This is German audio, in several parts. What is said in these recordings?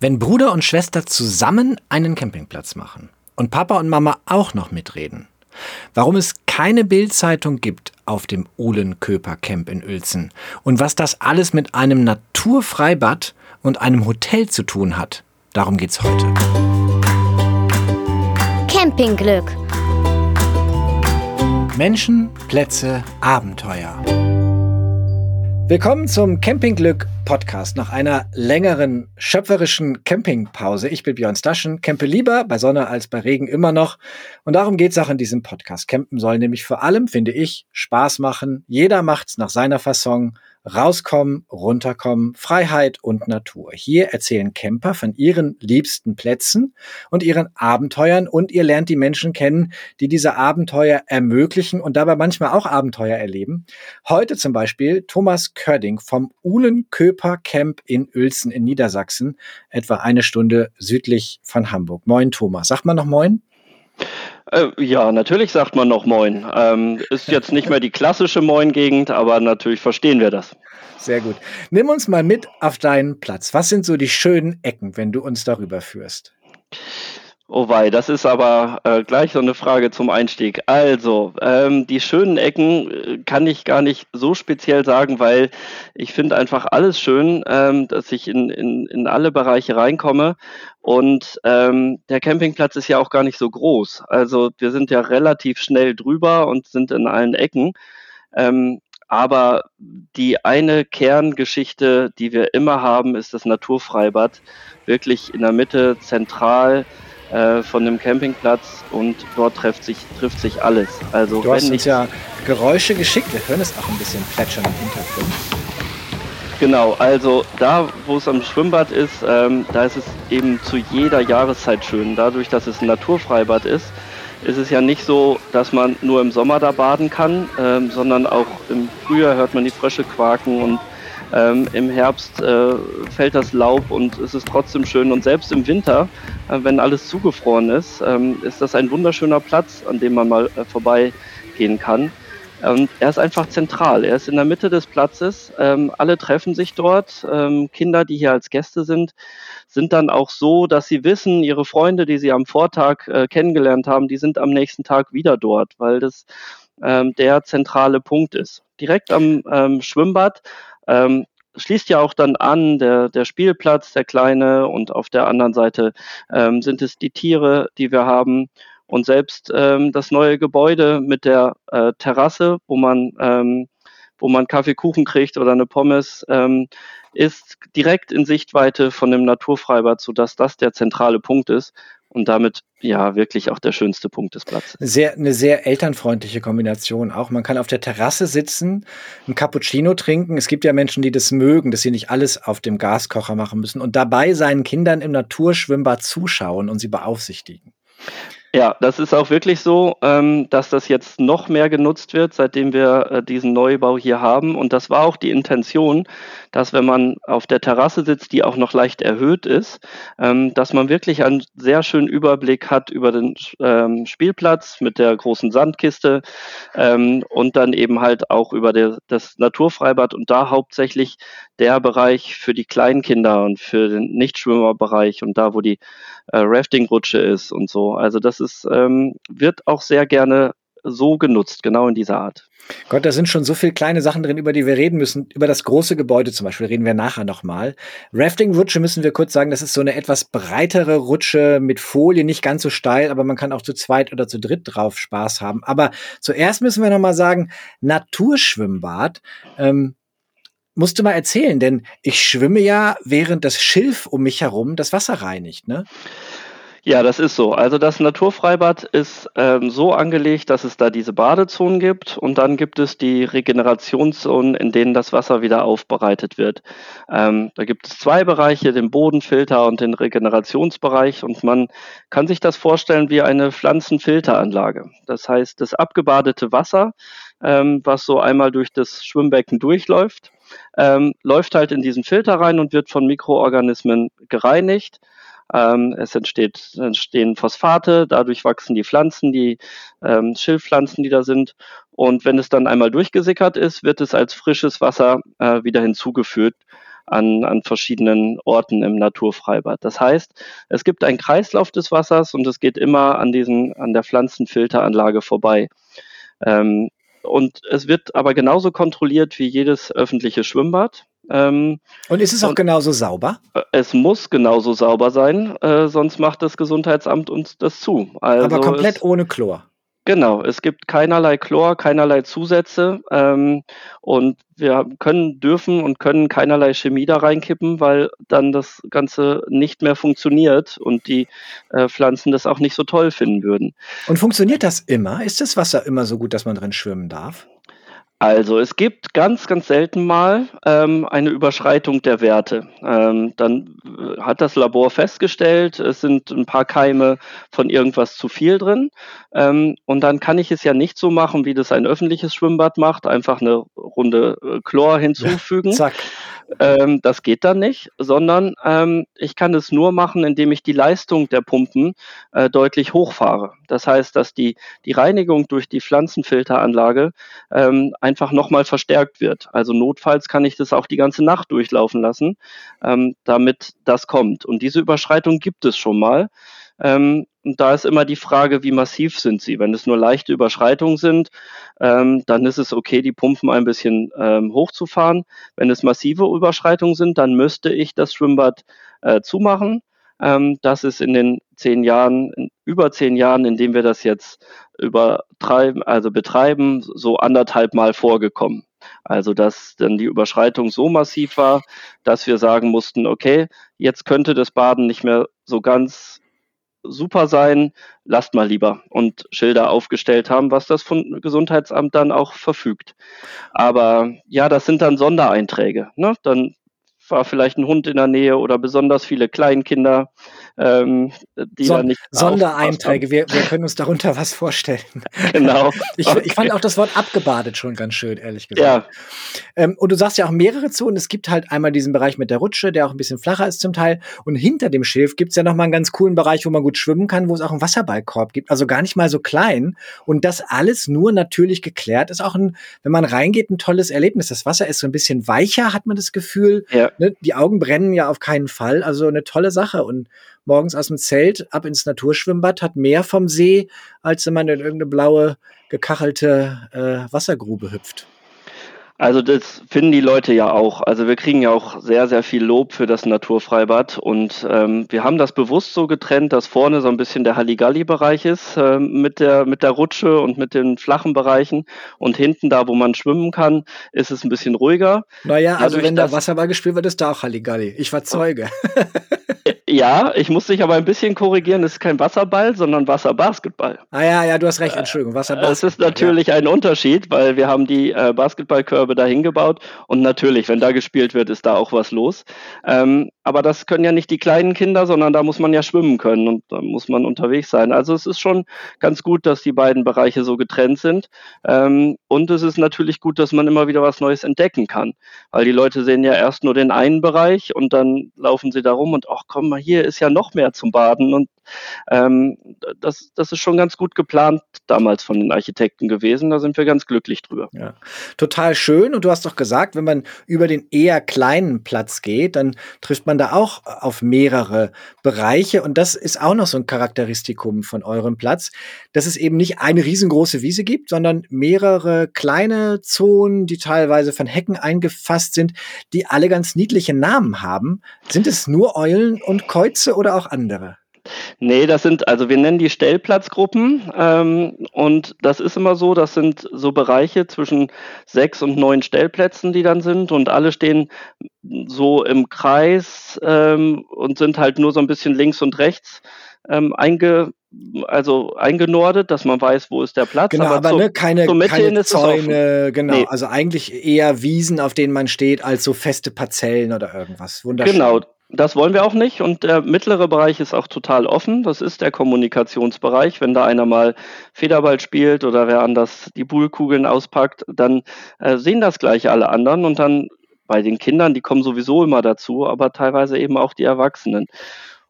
Wenn Bruder und Schwester zusammen einen Campingplatz machen und Papa und Mama auch noch mitreden, warum es keine Bildzeitung gibt auf dem Uhlenköper Camp in Uelzen und was das alles mit einem Naturfreibad und einem Hotel zu tun hat, darum geht's heute. Campingglück. Menschen, Plätze, Abenteuer. Willkommen zum Campingglück Podcast nach einer längeren schöpferischen Campingpause. Ich bin Björn Staschen, campe lieber bei Sonne als bei Regen immer noch. Und darum geht's auch in diesem Podcast. Campen soll nämlich vor allem, finde ich, Spaß machen. Jeder macht's nach seiner Fasson Rauskommen, runterkommen, Freiheit und Natur. Hier erzählen Camper von ihren liebsten Plätzen und ihren Abenteuern und ihr lernt die Menschen kennen, die diese Abenteuer ermöglichen und dabei manchmal auch Abenteuer erleben. Heute zum Beispiel Thomas Körding vom Uhlenköper Camp in Uelzen in Niedersachsen, etwa eine Stunde südlich von Hamburg. Moin Thomas. Sagt man noch Moin? Äh, ja, natürlich sagt man noch Moin. Ähm, ist jetzt nicht mehr die klassische Moin-Gegend, aber natürlich verstehen wir das. Sehr gut. Nimm uns mal mit auf deinen Platz. Was sind so die schönen Ecken, wenn du uns darüber führst? Oh wei, das ist aber äh, gleich so eine Frage zum Einstieg. Also, ähm, die schönen Ecken äh, kann ich gar nicht so speziell sagen, weil ich finde einfach alles schön, ähm, dass ich in, in, in alle Bereiche reinkomme. Und ähm, der Campingplatz ist ja auch gar nicht so groß. Also wir sind ja relativ schnell drüber und sind in allen Ecken. Ähm, aber die eine Kerngeschichte, die wir immer haben, ist das Naturfreibad. Wirklich in der Mitte, zentral äh, von dem Campingplatz und dort trifft sich, trifft sich alles. Also du hast uns ja Geräusche geschickt, wir hören es auch ein bisschen plätschern im Hintergrund. Genau, also da, wo es am Schwimmbad ist, ähm, da ist es eben zu jeder Jahreszeit schön. Dadurch, dass es ein Naturfreibad ist, ist es ja nicht so, dass man nur im Sommer da baden kann, ähm, sondern auch im Frühjahr hört man die Frösche quaken und ähm, Im Herbst äh, fällt das Laub und es ist trotzdem schön. Und selbst im Winter, äh, wenn alles zugefroren ist, ähm, ist das ein wunderschöner Platz, an dem man mal äh, vorbeigehen kann. Und er ist einfach zentral. Er ist in der Mitte des Platzes. Ähm, alle treffen sich dort. Ähm, Kinder, die hier als Gäste sind, sind dann auch so, dass sie wissen, ihre Freunde, die sie am Vortag äh, kennengelernt haben, die sind am nächsten Tag wieder dort, weil das ähm, der zentrale Punkt ist. Direkt am ähm, Schwimmbad ähm, schließt ja auch dann an der, der Spielplatz, der kleine, und auf der anderen Seite ähm, sind es die Tiere, die wir haben. Und selbst ähm, das neue Gebäude mit der äh, Terrasse, wo man, ähm, wo man Kaffee, Kuchen kriegt oder eine Pommes, ähm, ist direkt in Sichtweite von dem Naturfreibad, sodass das der zentrale Punkt ist und damit ja wirklich auch der schönste Punkt des Platzes. Sehr, eine sehr elternfreundliche Kombination auch. Man kann auf der Terrasse sitzen, ein Cappuccino trinken. Es gibt ja Menschen, die das mögen, dass sie nicht alles auf dem Gaskocher machen müssen und dabei seinen Kindern im Naturschwimmbad zuschauen und sie beaufsichtigen. Ja, das ist auch wirklich so, ähm, dass das jetzt noch mehr genutzt wird, seitdem wir äh, diesen Neubau hier haben. Und das war auch die Intention, dass wenn man auf der Terrasse sitzt, die auch noch leicht erhöht ist, ähm, dass man wirklich einen sehr schönen Überblick hat über den ähm, Spielplatz mit der großen Sandkiste und dann eben halt auch über das Naturfreibad und da hauptsächlich der Bereich für die Kleinkinder und für den Nichtschwimmerbereich und da, wo die äh, Rafting-Rutsche ist und so. Also das ist, ähm, wird auch sehr gerne so genutzt, genau in dieser Art. Gott, da sind schon so viele kleine Sachen drin, über die wir reden müssen. Über das große Gebäude zum Beispiel reden wir nachher nochmal. Rafting-Rutsche müssen wir kurz sagen, das ist so eine etwas breitere Rutsche mit Folie, nicht ganz so steil, aber man kann auch zu zweit oder zu dritt drauf Spaß haben. Aber zuerst müssen wir nochmal sagen, Naturschwimmbad. Ähm, musst du mal erzählen, denn ich schwimme ja, während das Schilf um mich herum das Wasser reinigt, ne? Ja, das ist so. Also das Naturfreibad ist ähm, so angelegt, dass es da diese Badezonen gibt und dann gibt es die Regenerationszonen, in denen das Wasser wieder aufbereitet wird. Ähm, da gibt es zwei Bereiche, den Bodenfilter und den Regenerationsbereich und man kann sich das vorstellen wie eine Pflanzenfilteranlage. Das heißt, das abgebadete Wasser, ähm, was so einmal durch das Schwimmbecken durchläuft, ähm, läuft halt in diesen Filter rein und wird von Mikroorganismen gereinigt. Ähm, es entsteht, entstehen Phosphate, dadurch wachsen die Pflanzen, die ähm, Schilfpflanzen, die da sind. Und wenn es dann einmal durchgesickert ist, wird es als frisches Wasser äh, wieder hinzugefügt. an, an verschiedenen Orten im Naturfreibad. Das heißt, es gibt einen Kreislauf des Wassers und es geht immer an diesen, an der Pflanzenfilteranlage vorbei. Ähm, und es wird aber genauso kontrolliert wie jedes öffentliche Schwimmbad. Ähm, und ist es auch genauso sauber? Es muss genauso sauber sein, äh, sonst macht das Gesundheitsamt uns das zu. Also aber komplett ohne Chlor. Genau, es gibt keinerlei Chlor, keinerlei Zusätze ähm, und wir können, dürfen und können keinerlei Chemie da reinkippen, weil dann das Ganze nicht mehr funktioniert und die äh, Pflanzen das auch nicht so toll finden würden. Und funktioniert das immer? Ist das Wasser immer so gut, dass man drin schwimmen darf? Also es gibt ganz, ganz selten mal ähm, eine Überschreitung der Werte. Ähm, dann äh, hat das Labor festgestellt, es sind ein paar Keime von irgendwas zu viel drin. Ähm, und dann kann ich es ja nicht so machen, wie das ein öffentliches Schwimmbad macht, einfach eine Runde äh, Chlor hinzufügen. Ja, zack. Ähm, das geht dann nicht, sondern ähm, ich kann es nur machen, indem ich die Leistung der Pumpen äh, deutlich hochfahre. Das heißt, dass die, die Reinigung durch die Pflanzenfilteranlage ähm, einfach nochmal verstärkt wird. Also notfalls kann ich das auch die ganze Nacht durchlaufen lassen, ähm, damit das kommt. Und diese Überschreitung gibt es schon mal. Ähm, und da ist immer die Frage, wie massiv sind sie. Wenn es nur leichte Überschreitungen sind, ähm, dann ist es okay, die Pumpen ein bisschen ähm, hochzufahren. Wenn es massive Überschreitungen sind, dann müsste ich das Schwimmbad äh, zumachen. Ähm, das ist in den zehn Jahren, über zehn Jahren, in denen wir das jetzt übertreiben, also betreiben, so anderthalb Mal vorgekommen. Also, dass dann die Überschreitung so massiv war, dass wir sagen mussten, okay, jetzt könnte das Baden nicht mehr so ganz super sein, lasst mal lieber und Schilder aufgestellt haben, was das Gesundheitsamt dann auch verfügt. Aber ja, das sind dann Sondereinträge. Ne? Dann war vielleicht ein Hund in der Nähe oder besonders viele Kleinkinder, ähm, die Son nicht. Sondereinträge, wir, wir können uns darunter was vorstellen. Genau. Ich, okay. ich fand auch das Wort abgebadet schon ganz schön, ehrlich gesagt. Ja. Ähm, und du sagst ja auch mehrere Zonen. Es gibt halt einmal diesen Bereich mit der Rutsche, der auch ein bisschen flacher ist zum Teil. Und hinter dem Schilf gibt es ja nochmal einen ganz coolen Bereich, wo man gut schwimmen kann, wo es auch einen Wasserballkorb gibt. Also gar nicht mal so klein. Und das alles nur natürlich geklärt ist auch ein, wenn man reingeht, ein tolles Erlebnis. Das Wasser ist so ein bisschen weicher, hat man das Gefühl. Ja ne, die Augen brennen ja auf keinen Fall. Also eine tolle Sache. Und morgens aus dem Zelt ab ins Naturschwimmbad hat mehr vom See, als wenn man in irgendeine blaue, gekachelte äh, Wassergrube hüpft. Also das finden die Leute ja auch. Also wir kriegen ja auch sehr, sehr viel Lob für das Naturfreibad und ähm, wir haben das bewusst so getrennt, dass vorne so ein bisschen der Halligalli-Bereich ist äh, mit, der, mit der Rutsche und mit den flachen Bereichen und hinten da, wo man schwimmen kann, ist es ein bisschen ruhiger. Naja, also wenn da Wasserball gespielt wird, ist da auch Halligalli. Ich war Zeuge. Ja, ich muss dich aber ein bisschen korrigieren. Es ist kein Wasserball, sondern Wasserbasketball. Ah ja, ja, du hast recht. Entschuldigung, Wasserbasketball. Es ist natürlich ja. ein Unterschied, weil wir haben die äh, Basketballkörbe dahin gebaut und natürlich, wenn da gespielt wird, ist da auch was los. Ähm, aber das können ja nicht die kleinen Kinder, sondern da muss man ja schwimmen können und da muss man unterwegs sein. Also es ist schon ganz gut, dass die beiden Bereiche so getrennt sind. Ähm, und es ist natürlich gut, dass man immer wieder was Neues entdecken kann, weil die Leute sehen ja erst nur den einen Bereich und dann laufen sie da rum und ach komm mal, hier ist ja noch mehr zum Baden und ähm, das, das ist schon ganz gut geplant damals von den Architekten gewesen. Da sind wir ganz glücklich drüber. Ja. Total schön. Und du hast doch gesagt, wenn man über den eher kleinen Platz geht, dann trifft man da auch auf mehrere Bereiche. Und das ist auch noch so ein Charakteristikum von eurem Platz, dass es eben nicht eine riesengroße Wiese gibt, sondern mehrere kleine Zonen, die teilweise von Hecken eingefasst sind, die alle ganz niedliche Namen haben. Sind es nur Eulen und Käuze oder auch andere? Nee, das sind, also wir nennen die Stellplatzgruppen ähm, und das ist immer so, das sind so Bereiche zwischen sechs und neun Stellplätzen, die dann sind und alle stehen so im Kreis ähm, und sind halt nur so ein bisschen links und rechts ähm, einge, also eingenordet, dass man weiß, wo ist der Platz. Genau, aber, aber zu, ne, keine, keine Zäune, genau. Nee. Also eigentlich eher Wiesen, auf denen man steht, als so feste Parzellen oder irgendwas. Wunderschön. Genau, das wollen wir auch nicht. Und der mittlere Bereich ist auch total offen. Das ist der Kommunikationsbereich. Wenn da einer mal Federball spielt oder wer anders die Bullkugeln auspackt, dann äh, sehen das gleich alle anderen. Und dann bei den Kindern, die kommen sowieso immer dazu, aber teilweise eben auch die Erwachsenen.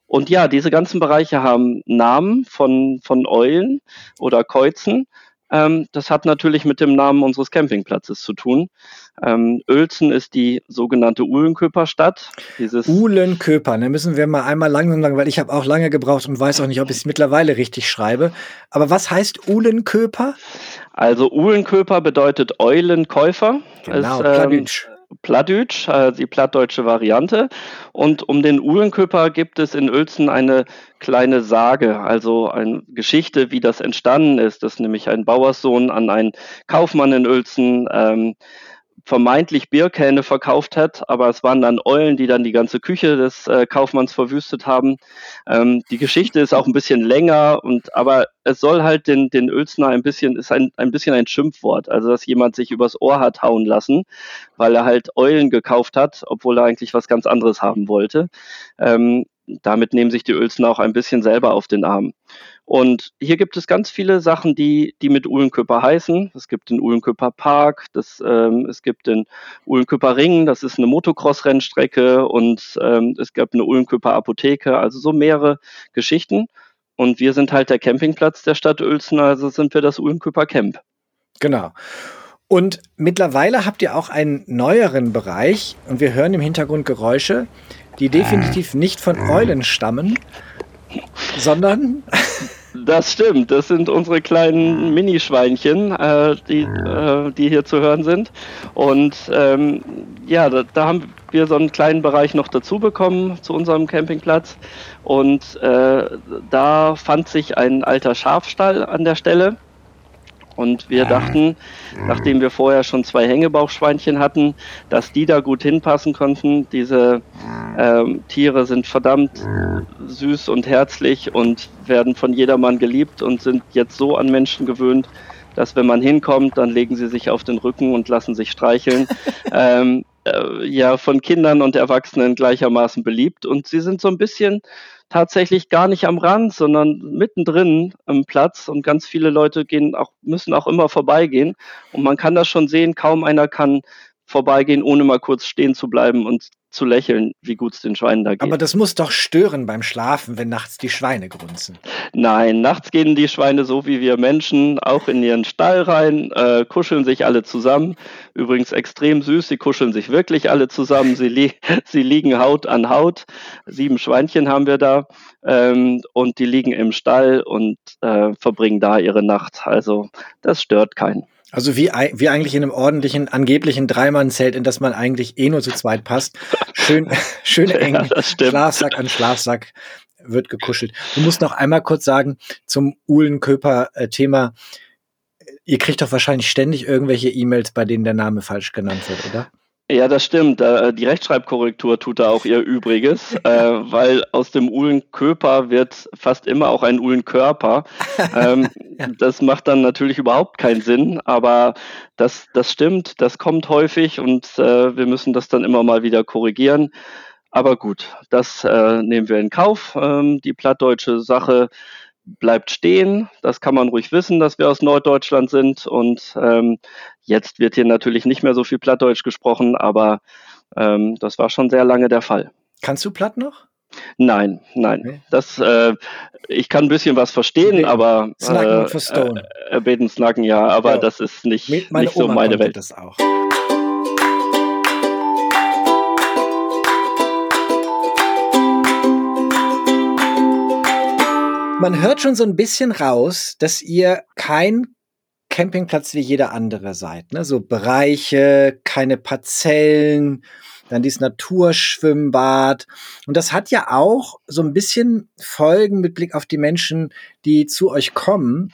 Und ja, diese ganzen Bereiche haben Namen von, von Eulen oder Käuzen. Ähm, das hat natürlich mit dem Namen unseres Campingplatzes zu tun. Ähm, Uelzen ist die sogenannte Uhlenköper-Stadt. Uhlenköper, da müssen wir mal einmal langsam sagen, weil ich habe auch lange gebraucht und weiß auch nicht, ob ich es mittlerweile richtig schreibe. Aber was heißt Uhlenköper? Also Uhlenköper bedeutet Eulenkäufer. Genau, ist, ähm, Plattdeutsch, äh, die plattdeutsche Variante. Und um den Uhlenköper gibt es in Uelzen eine kleine Sage, also eine Geschichte, wie das entstanden ist, dass nämlich ein Bauerssohn an einen Kaufmann in Uelzen ähm, vermeintlich Bierkähne verkauft hat, aber es waren dann Eulen, die dann die ganze Küche des äh, Kaufmanns verwüstet haben. Ähm, die Geschichte ist auch ein bisschen länger und aber es soll halt den, den Ölsner ein bisschen, ist ein, ein bisschen ein Schimpfwort, also dass jemand sich übers Ohr hat hauen lassen, weil er halt Eulen gekauft hat, obwohl er eigentlich was ganz anderes haben wollte. Ähm, damit nehmen sich die Uelzen auch ein bisschen selber auf den Arm. Und hier gibt es ganz viele Sachen, die, die mit Uhlenköper heißen. Es gibt den Uhlenköper Park, das, ähm, es gibt den Uhlenköper Ring, das ist eine Motocross-Rennstrecke und ähm, es gab eine Uhlenköper Apotheke, also so mehrere Geschichten. Und wir sind halt der Campingplatz der Stadt Uelzen, also sind wir das Uhlenköper Camp. Genau. Und mittlerweile habt ihr auch einen neueren Bereich und wir hören im Hintergrund Geräusche, die definitiv nicht von Eulen stammen, sondern. Das stimmt, das sind unsere kleinen Minischweinchen, äh, die, äh, die hier zu hören sind. Und ähm, ja, da, da, haben wir so einen kleinen Bereich noch dazu bekommen zu unserem Campingplatz. Und äh, da fand sich ein alter Schafstall an der Stelle. Und wir dachten, nachdem wir vorher schon zwei Hängebauchschweinchen hatten, dass die da gut hinpassen konnten. Diese ähm, Tiere sind verdammt süß und herzlich und werden von jedermann geliebt und sind jetzt so an Menschen gewöhnt, dass wenn man hinkommt, dann legen sie sich auf den Rücken und lassen sich streicheln. ähm, äh, ja, von Kindern und Erwachsenen gleichermaßen beliebt. Und sie sind so ein bisschen tatsächlich gar nicht am Rand, sondern mittendrin am Platz. Und ganz viele Leute gehen auch, müssen auch immer vorbeigehen. Und man kann das schon sehen, kaum einer kann vorbeigehen, ohne mal kurz stehen zu bleiben und zu lächeln, wie gut es den Schweinen da geht. Aber das muss doch stören beim Schlafen, wenn nachts die Schweine grunzen. Nein, nachts gehen die Schweine so wie wir Menschen auch in ihren Stall rein, äh, kuscheln sich alle zusammen. Übrigens extrem süß, sie kuscheln sich wirklich alle zusammen. Sie, li sie liegen Haut an Haut. Sieben Schweinchen haben wir da ähm, und die liegen im Stall und äh, verbringen da ihre Nacht. Also das stört keinen. Also wie, wie eigentlich in einem ordentlichen, angeblichen Dreimann-Zelt, in das man eigentlich eh nur zu zweit passt. Schön, schön eng, ja, Schlafsack an Schlafsack wird gekuschelt. Du musst noch einmal kurz sagen zum Uhlenköper-Thema. Ihr kriegt doch wahrscheinlich ständig irgendwelche E-Mails, bei denen der Name falsch genannt wird, oder? Ja, das stimmt. Äh, die Rechtschreibkorrektur tut da auch ihr Übriges, äh, weil aus dem Uhlenköper wird fast immer auch ein Uhlenkörper. Ähm. Das macht dann natürlich überhaupt keinen Sinn, aber das, das stimmt, das kommt häufig und äh, wir müssen das dann immer mal wieder korrigieren. Aber gut, das nehmen wir in Kauf. Ähm, die plattdeutsche Sache bleibt stehen. Das kann man ruhig wissen, dass wir aus Norddeutschland sind. Und ähm, jetzt wird hier natürlich nicht mehr so viel Plattdeutsch gesprochen, aber ähm, das war schon sehr lange der Fall. Kannst du Platt noch? Nein, nein. Okay. Das, äh, ich kann ein bisschen was verstehen, beten. aber Snacken äh, für Äh, beten, snacken, ja, aber ja. das ist nicht, nicht so meine Welt. Das auch. Man hört schon so ein bisschen raus, dass ihr kein Campingplatz wie jeder andere seid. Ne? So Bereiche, keine Parzellen, dann dieses Naturschwimmbad. Und das hat ja auch so ein bisschen Folgen mit Blick auf die Menschen, die zu euch kommen.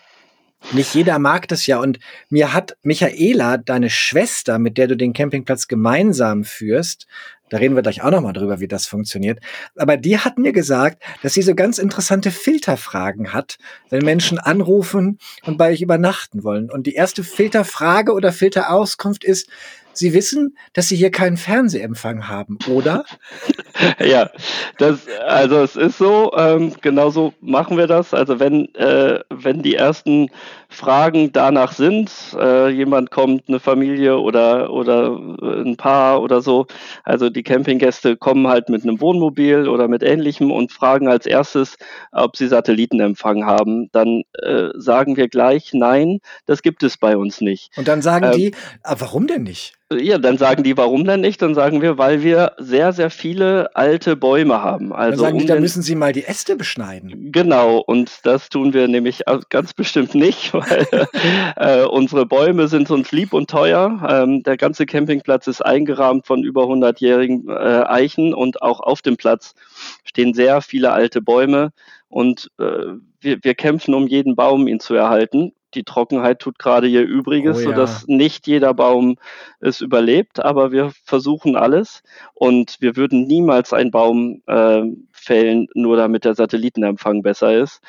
Nicht jeder mag das ja. Und mir hat Michaela, deine Schwester, mit der du den Campingplatz gemeinsam führst, da reden wir gleich auch nochmal drüber, wie das funktioniert. Aber die hat mir gesagt, dass sie so ganz interessante Filterfragen hat, wenn Menschen anrufen und bei euch übernachten wollen. Und die erste Filterfrage oder Filterauskunft ist, Sie wissen, dass Sie hier keinen Fernsehempfang haben, oder? ja, das, also es ist so, ähm, genauso machen wir das. Also wenn, äh, wenn die ersten Fragen danach sind. Äh, jemand kommt, eine Familie oder, oder ein Paar oder so. Also die Campinggäste kommen halt mit einem Wohnmobil oder mit ähnlichem und fragen als erstes, ob sie Satellitenempfang haben. Dann äh, sagen wir gleich, nein, das gibt es bei uns nicht. Und dann sagen ähm, die, ah, warum denn nicht? Ja, dann sagen die, warum denn nicht? Dann sagen wir, weil wir sehr, sehr viele alte Bäume haben. Also dann sagen die, um dann müssen sie mal die Äste beschneiden. Genau, und das tun wir nämlich ganz bestimmt nicht, weil äh, unsere Bäume sind uns lieb und teuer. Ähm, der ganze Campingplatz ist eingerahmt von über 100-jährigen äh, Eichen und auch auf dem Platz stehen sehr viele alte Bäume und äh, wir, wir kämpfen um jeden Baum, ihn zu erhalten die Trockenheit tut gerade ihr Übriges, oh, ja. sodass nicht jeder Baum es überlebt, aber wir versuchen alles und wir würden niemals einen Baum äh, fällen, nur damit der Satellitenempfang besser ist.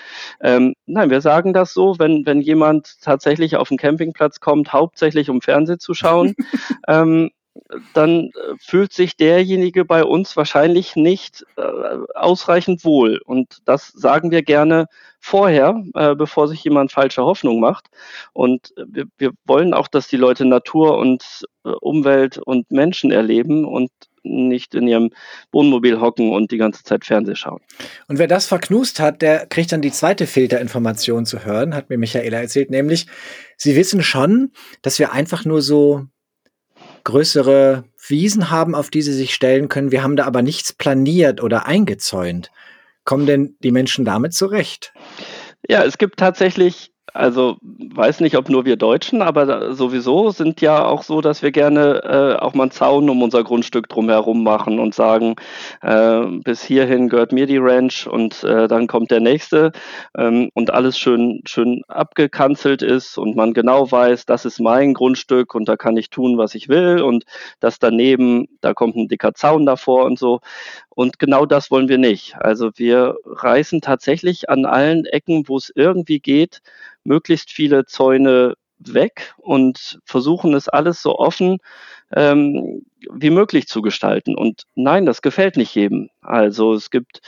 Ähm, nein, wir sagen das so, wenn, wenn jemand tatsächlich auf den Campingplatz kommt, hauptsächlich um Fernsehen zu schauen, ähm, dann äh, fühlt sich derjenige bei uns wahrscheinlich nicht äh, ausreichend wohl. Und das sagen wir gerne vorher, äh, bevor sich jemand falsche Hoffnung macht. Und wir, wir wollen auch, dass die Leute Natur und äh, Umwelt und Menschen erleben und nicht in ihrem Wohnmobil hocken und die ganze Zeit Fernseh schauen. Und wer das verknust hat, der kriegt dann die zweite Filterinformation zu hören, hat mir Michaela erzählt, nämlich sie wissen schon, dass wir einfach nur so größere Wiesen haben, auf die sie sich stellen können. Wir haben da aber nichts planiert oder eingezäunt. Kommen denn die Menschen damit zurecht? Ja, es gibt tatsächlich also weiß nicht, ob nur wir Deutschen, aber sowieso sind ja auch so, dass wir gerne äh, auch mal einen Zaun um unser Grundstück drumherum machen und sagen, äh, bis hierhin gehört mir die Ranch und äh, dann kommt der nächste ähm, und alles schön schön abgekanzelt ist und man genau weiß, das ist mein Grundstück und da kann ich tun, was ich will und das daneben, da kommt ein dicker Zaun davor und so. Und genau das wollen wir nicht. Also wir reißen tatsächlich an allen Ecken, wo es irgendwie geht, möglichst viele Zäune weg und versuchen es alles so offen ähm, wie möglich zu gestalten. Und nein, das gefällt nicht jedem. Also es gibt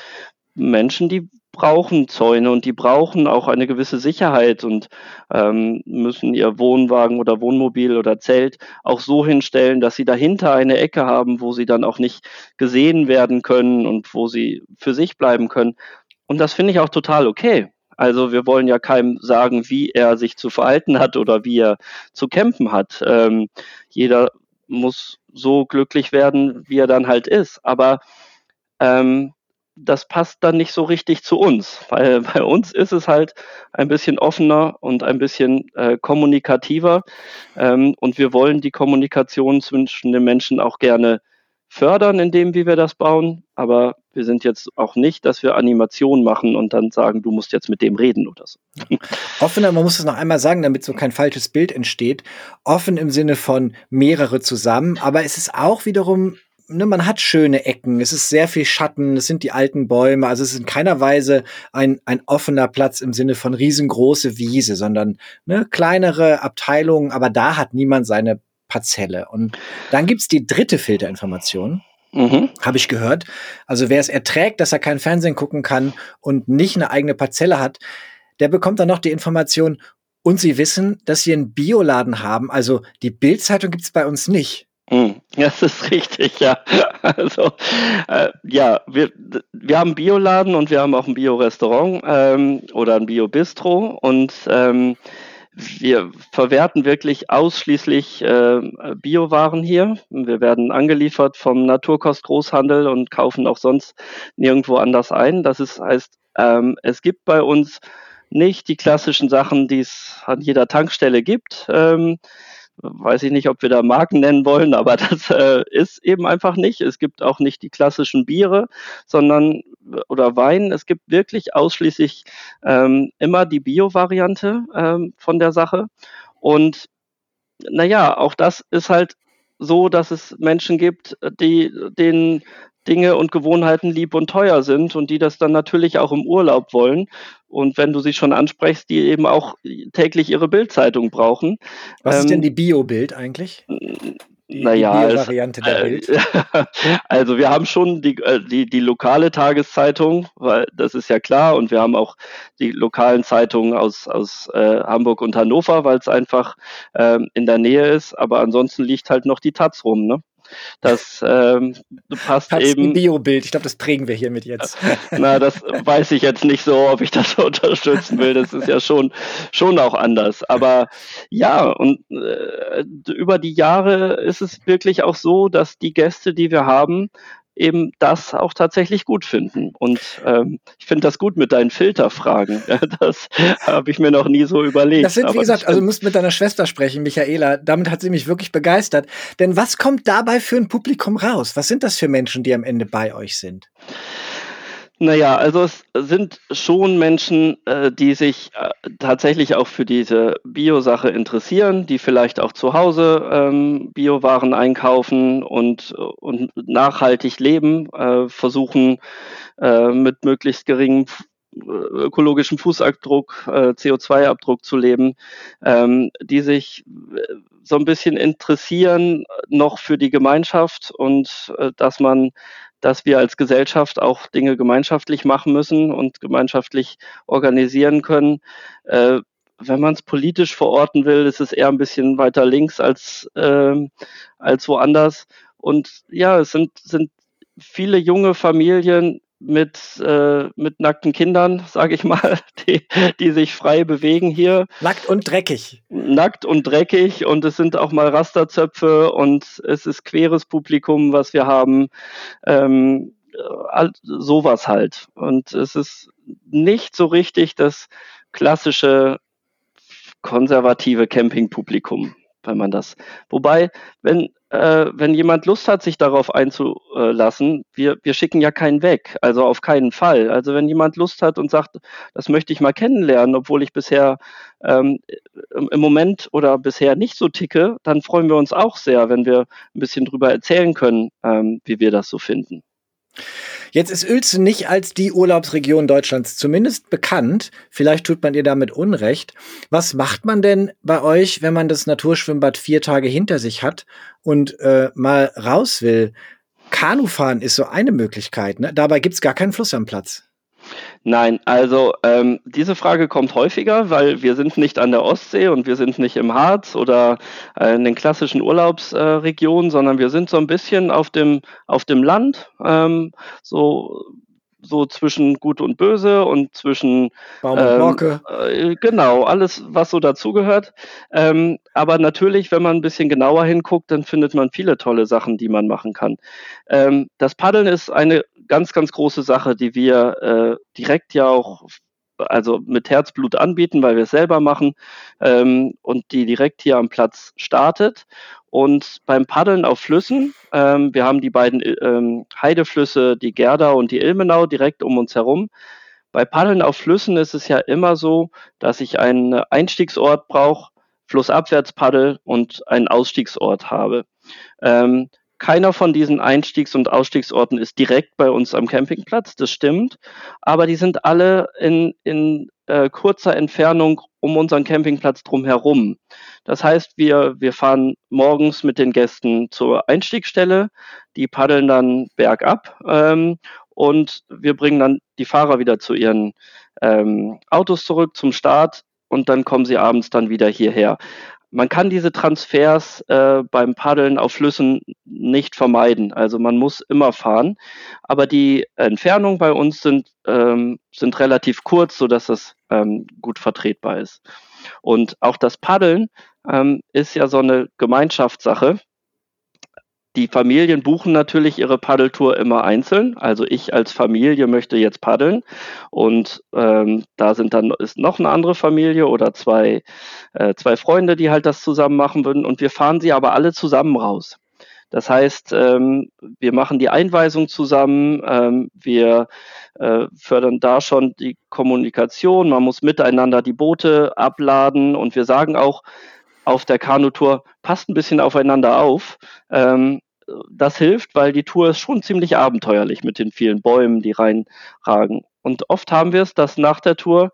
Menschen, die brauchen Zäune und die brauchen auch eine gewisse Sicherheit und ähm, müssen ihr Wohnwagen oder Wohnmobil oder Zelt auch so hinstellen, dass sie dahinter eine Ecke haben, wo sie dann auch nicht gesehen werden können und wo sie für sich bleiben können. Und das finde ich auch total okay. Also wir wollen ja keinem sagen, wie er sich zu verhalten hat oder wie er zu kämpfen hat. Ähm, jeder muss so glücklich werden, wie er dann halt ist. Aber ähm, das passt dann nicht so richtig zu uns, weil bei uns ist es halt ein bisschen offener und ein bisschen äh, kommunikativer ähm, und wir wollen die Kommunikation zwischen den Menschen auch gerne fördern, in dem, wie wir das bauen, aber wir sind jetzt auch nicht, dass wir Animationen machen und dann sagen, du musst jetzt mit dem reden oder so. Offener, man muss es noch einmal sagen, damit so kein falsches Bild entsteht. Offen im Sinne von mehrere zusammen, aber es ist auch wiederum ne, man hat schöne Ecken, es ist sehr viel Schatten, es sind die alten Bäume, also es ist in keiner Weise ein, ein offener Platz im Sinne von riesengroße Wiese, sondern ne, kleinere Abteilungen, aber da hat niemand seine Parzelle. Und dann gibt's die dritte Filterinformation. Mhm. Habe ich gehört. Also wer es erträgt, dass er kein Fernsehen gucken kann und nicht eine eigene Parzelle hat, der bekommt dann noch die Information, und sie wissen, dass sie einen Bioladen haben. Also die Bildzeitung gibt's bei uns nicht. Hm, das ist richtig, ja. Also äh, ja, wir, wir haben einen Bioladen und wir haben auch ein Bio-Restaurant ähm, oder ein Bio-Bistro und ähm, wir verwerten wirklich ausschließlich äh, Biowaren hier. Wir werden angeliefert vom Naturkost-Großhandel und kaufen auch sonst nirgendwo anders ein. Das ist, heißt, ähm, es gibt bei uns nicht die klassischen Sachen, die es an jeder Tankstelle gibt. Ähm, weiß ich nicht, ob wir da Marken nennen wollen, aber das äh, ist eben einfach nicht. Es gibt auch nicht die klassischen Biere, sondern oder Wein. Es gibt wirklich ausschließlich ähm, immer die Bio-Variante ähm, von der Sache. Und naja, auch das ist halt so, dass es Menschen gibt, die den Dinge und Gewohnheiten lieb und teuer sind und die das dann natürlich auch im Urlaub wollen. Und wenn du sie schon ansprichst, die eben auch täglich ihre Bildzeitung brauchen. Was ähm, ist denn ähm, die Bio-Bild eigentlich? die, naja, die Variante der äh, Bild? also wir haben schon die, äh, die, die lokale Tageszeitung, weil das ist ja klar, und wir haben auch die lokalen Zeitungen aus, aus äh, Hamburg und Hannover, weil es einfach ähm, in der Nähe ist, aber ansonsten liegt halt noch die Taz rum, ne? Das ähm, passt Hat's eben. Ein Biobild, ich glaube, das prägen wir hiermit jetzt. Na, das weiß ich jetzt nicht so, ob ich das unterstützen will. Das ist ja schon, schon auch anders. Aber ja, und äh, über die Jahre ist es wirklich auch so, dass die Gäste, die wir haben, eben das auch tatsächlich gut finden. Und ähm, ich finde das gut mit deinen Filterfragen. Das habe ich mir noch nie so überlegt. Das sind, wie gesagt, also du musst mit deiner Schwester sprechen, Michaela. Damit hat sie mich wirklich begeistert. Denn was kommt dabei für ein Publikum raus? Was sind das für Menschen, die am Ende bei euch sind? Naja, also es sind schon Menschen, äh, die sich äh, tatsächlich auch für diese Bio-Sache interessieren, die vielleicht auch zu Hause ähm, Biowaren einkaufen und, und nachhaltig leben, äh, versuchen äh, mit möglichst geringem ökologischen Fußabdruck, äh, CO2-Abdruck zu leben, ähm, die sich äh, so ein bisschen interessieren noch für die Gemeinschaft und äh, dass man dass wir als Gesellschaft auch Dinge gemeinschaftlich machen müssen und gemeinschaftlich organisieren können. Äh, wenn man es politisch verorten will, ist es eher ein bisschen weiter links als, äh, als woanders. Und ja, es sind, sind viele junge Familien, mit, äh, mit nackten Kindern, sage ich mal, die, die sich frei bewegen hier. Nackt und dreckig. Nackt und dreckig und es sind auch mal Rasterzöpfe und es ist queres Publikum, was wir haben. Ähm, sowas halt. Und es ist nicht so richtig das klassische konservative Campingpublikum wenn man das. Wobei, wenn, äh, wenn jemand Lust hat, sich darauf einzulassen, wir, wir schicken ja keinen weg, also auf keinen Fall. Also wenn jemand Lust hat und sagt, das möchte ich mal kennenlernen, obwohl ich bisher ähm, im Moment oder bisher nicht so ticke, dann freuen wir uns auch sehr, wenn wir ein bisschen drüber erzählen können, ähm, wie wir das so finden. Jetzt ist Uelzen nicht als die Urlaubsregion Deutschlands zumindest bekannt. Vielleicht tut man ihr damit Unrecht. Was macht man denn bei euch, wenn man das Naturschwimmbad vier Tage hinter sich hat und äh, mal raus will? Kanufahren ist so eine Möglichkeit. Ne? Dabei gibt's gar keinen Fluss am Platz. Nein, also ähm, diese Frage kommt häufiger, weil wir sind nicht an der Ostsee und wir sind nicht im Harz oder äh, in den klassischen Urlaubsregionen, äh, sondern wir sind so ein bisschen auf dem, auf dem Land, ähm, so so zwischen Gut und Böse und zwischen Baum und Borke. Ähm, äh, genau, alles, was so dazugehört. Ähm, aber natürlich, wenn man ein bisschen genauer hinguckt, dann findet man viele tolle Sachen, die man machen kann. Ähm, das Paddeln ist eine ganz, ganz große Sache, die wir äh, direkt ja auch also mit Herzblut anbieten, weil wir es selber machen ähm, und die direkt hier am Platz startet. Und beim Paddeln auf Flüssen, ähm, wir haben die beiden ähm, Heideflüsse, die Gerda und die Ilmenau direkt um uns herum. Bei Paddeln auf Flüssen ist es ja immer so, dass ich einen Einstiegsort brauche, flussabwärts paddel und einen Ausstiegsort habe. Ähm, keiner von diesen Einstiegs- und Ausstiegsorten ist direkt bei uns am Campingplatz, das stimmt, aber die sind alle in, in äh, kurzer Entfernung um unseren Campingplatz drumherum. Das heißt, wir, wir fahren morgens mit den Gästen zur Einstiegsstelle, die paddeln dann bergab ähm, und wir bringen dann die Fahrer wieder zu ihren ähm, Autos zurück zum Start und dann kommen sie abends dann wieder hierher. Man kann diese Transfers äh, beim Paddeln auf Flüssen nicht vermeiden. Also man muss immer fahren. Aber die Entfernungen bei uns sind, ähm, sind relativ kurz, sodass das ähm, gut vertretbar ist. Und auch das Paddeln ähm, ist ja so eine Gemeinschaftssache die Familien buchen natürlich ihre Paddeltour immer einzeln. Also ich als Familie möchte jetzt paddeln und ähm, da sind dann ist noch eine andere Familie oder zwei, äh, zwei Freunde, die halt das zusammen machen würden und wir fahren sie aber alle zusammen raus. Das heißt, ähm, wir machen die Einweisung zusammen, ähm, wir äh, fördern da schon die Kommunikation, man muss miteinander die Boote abladen und wir sagen auch auf der Kanutour, passt ein bisschen aufeinander auf. Ähm, das hilft, weil die Tour ist schon ziemlich abenteuerlich mit den vielen Bäumen, die reinragen. Und oft haben wir es, dass nach der Tour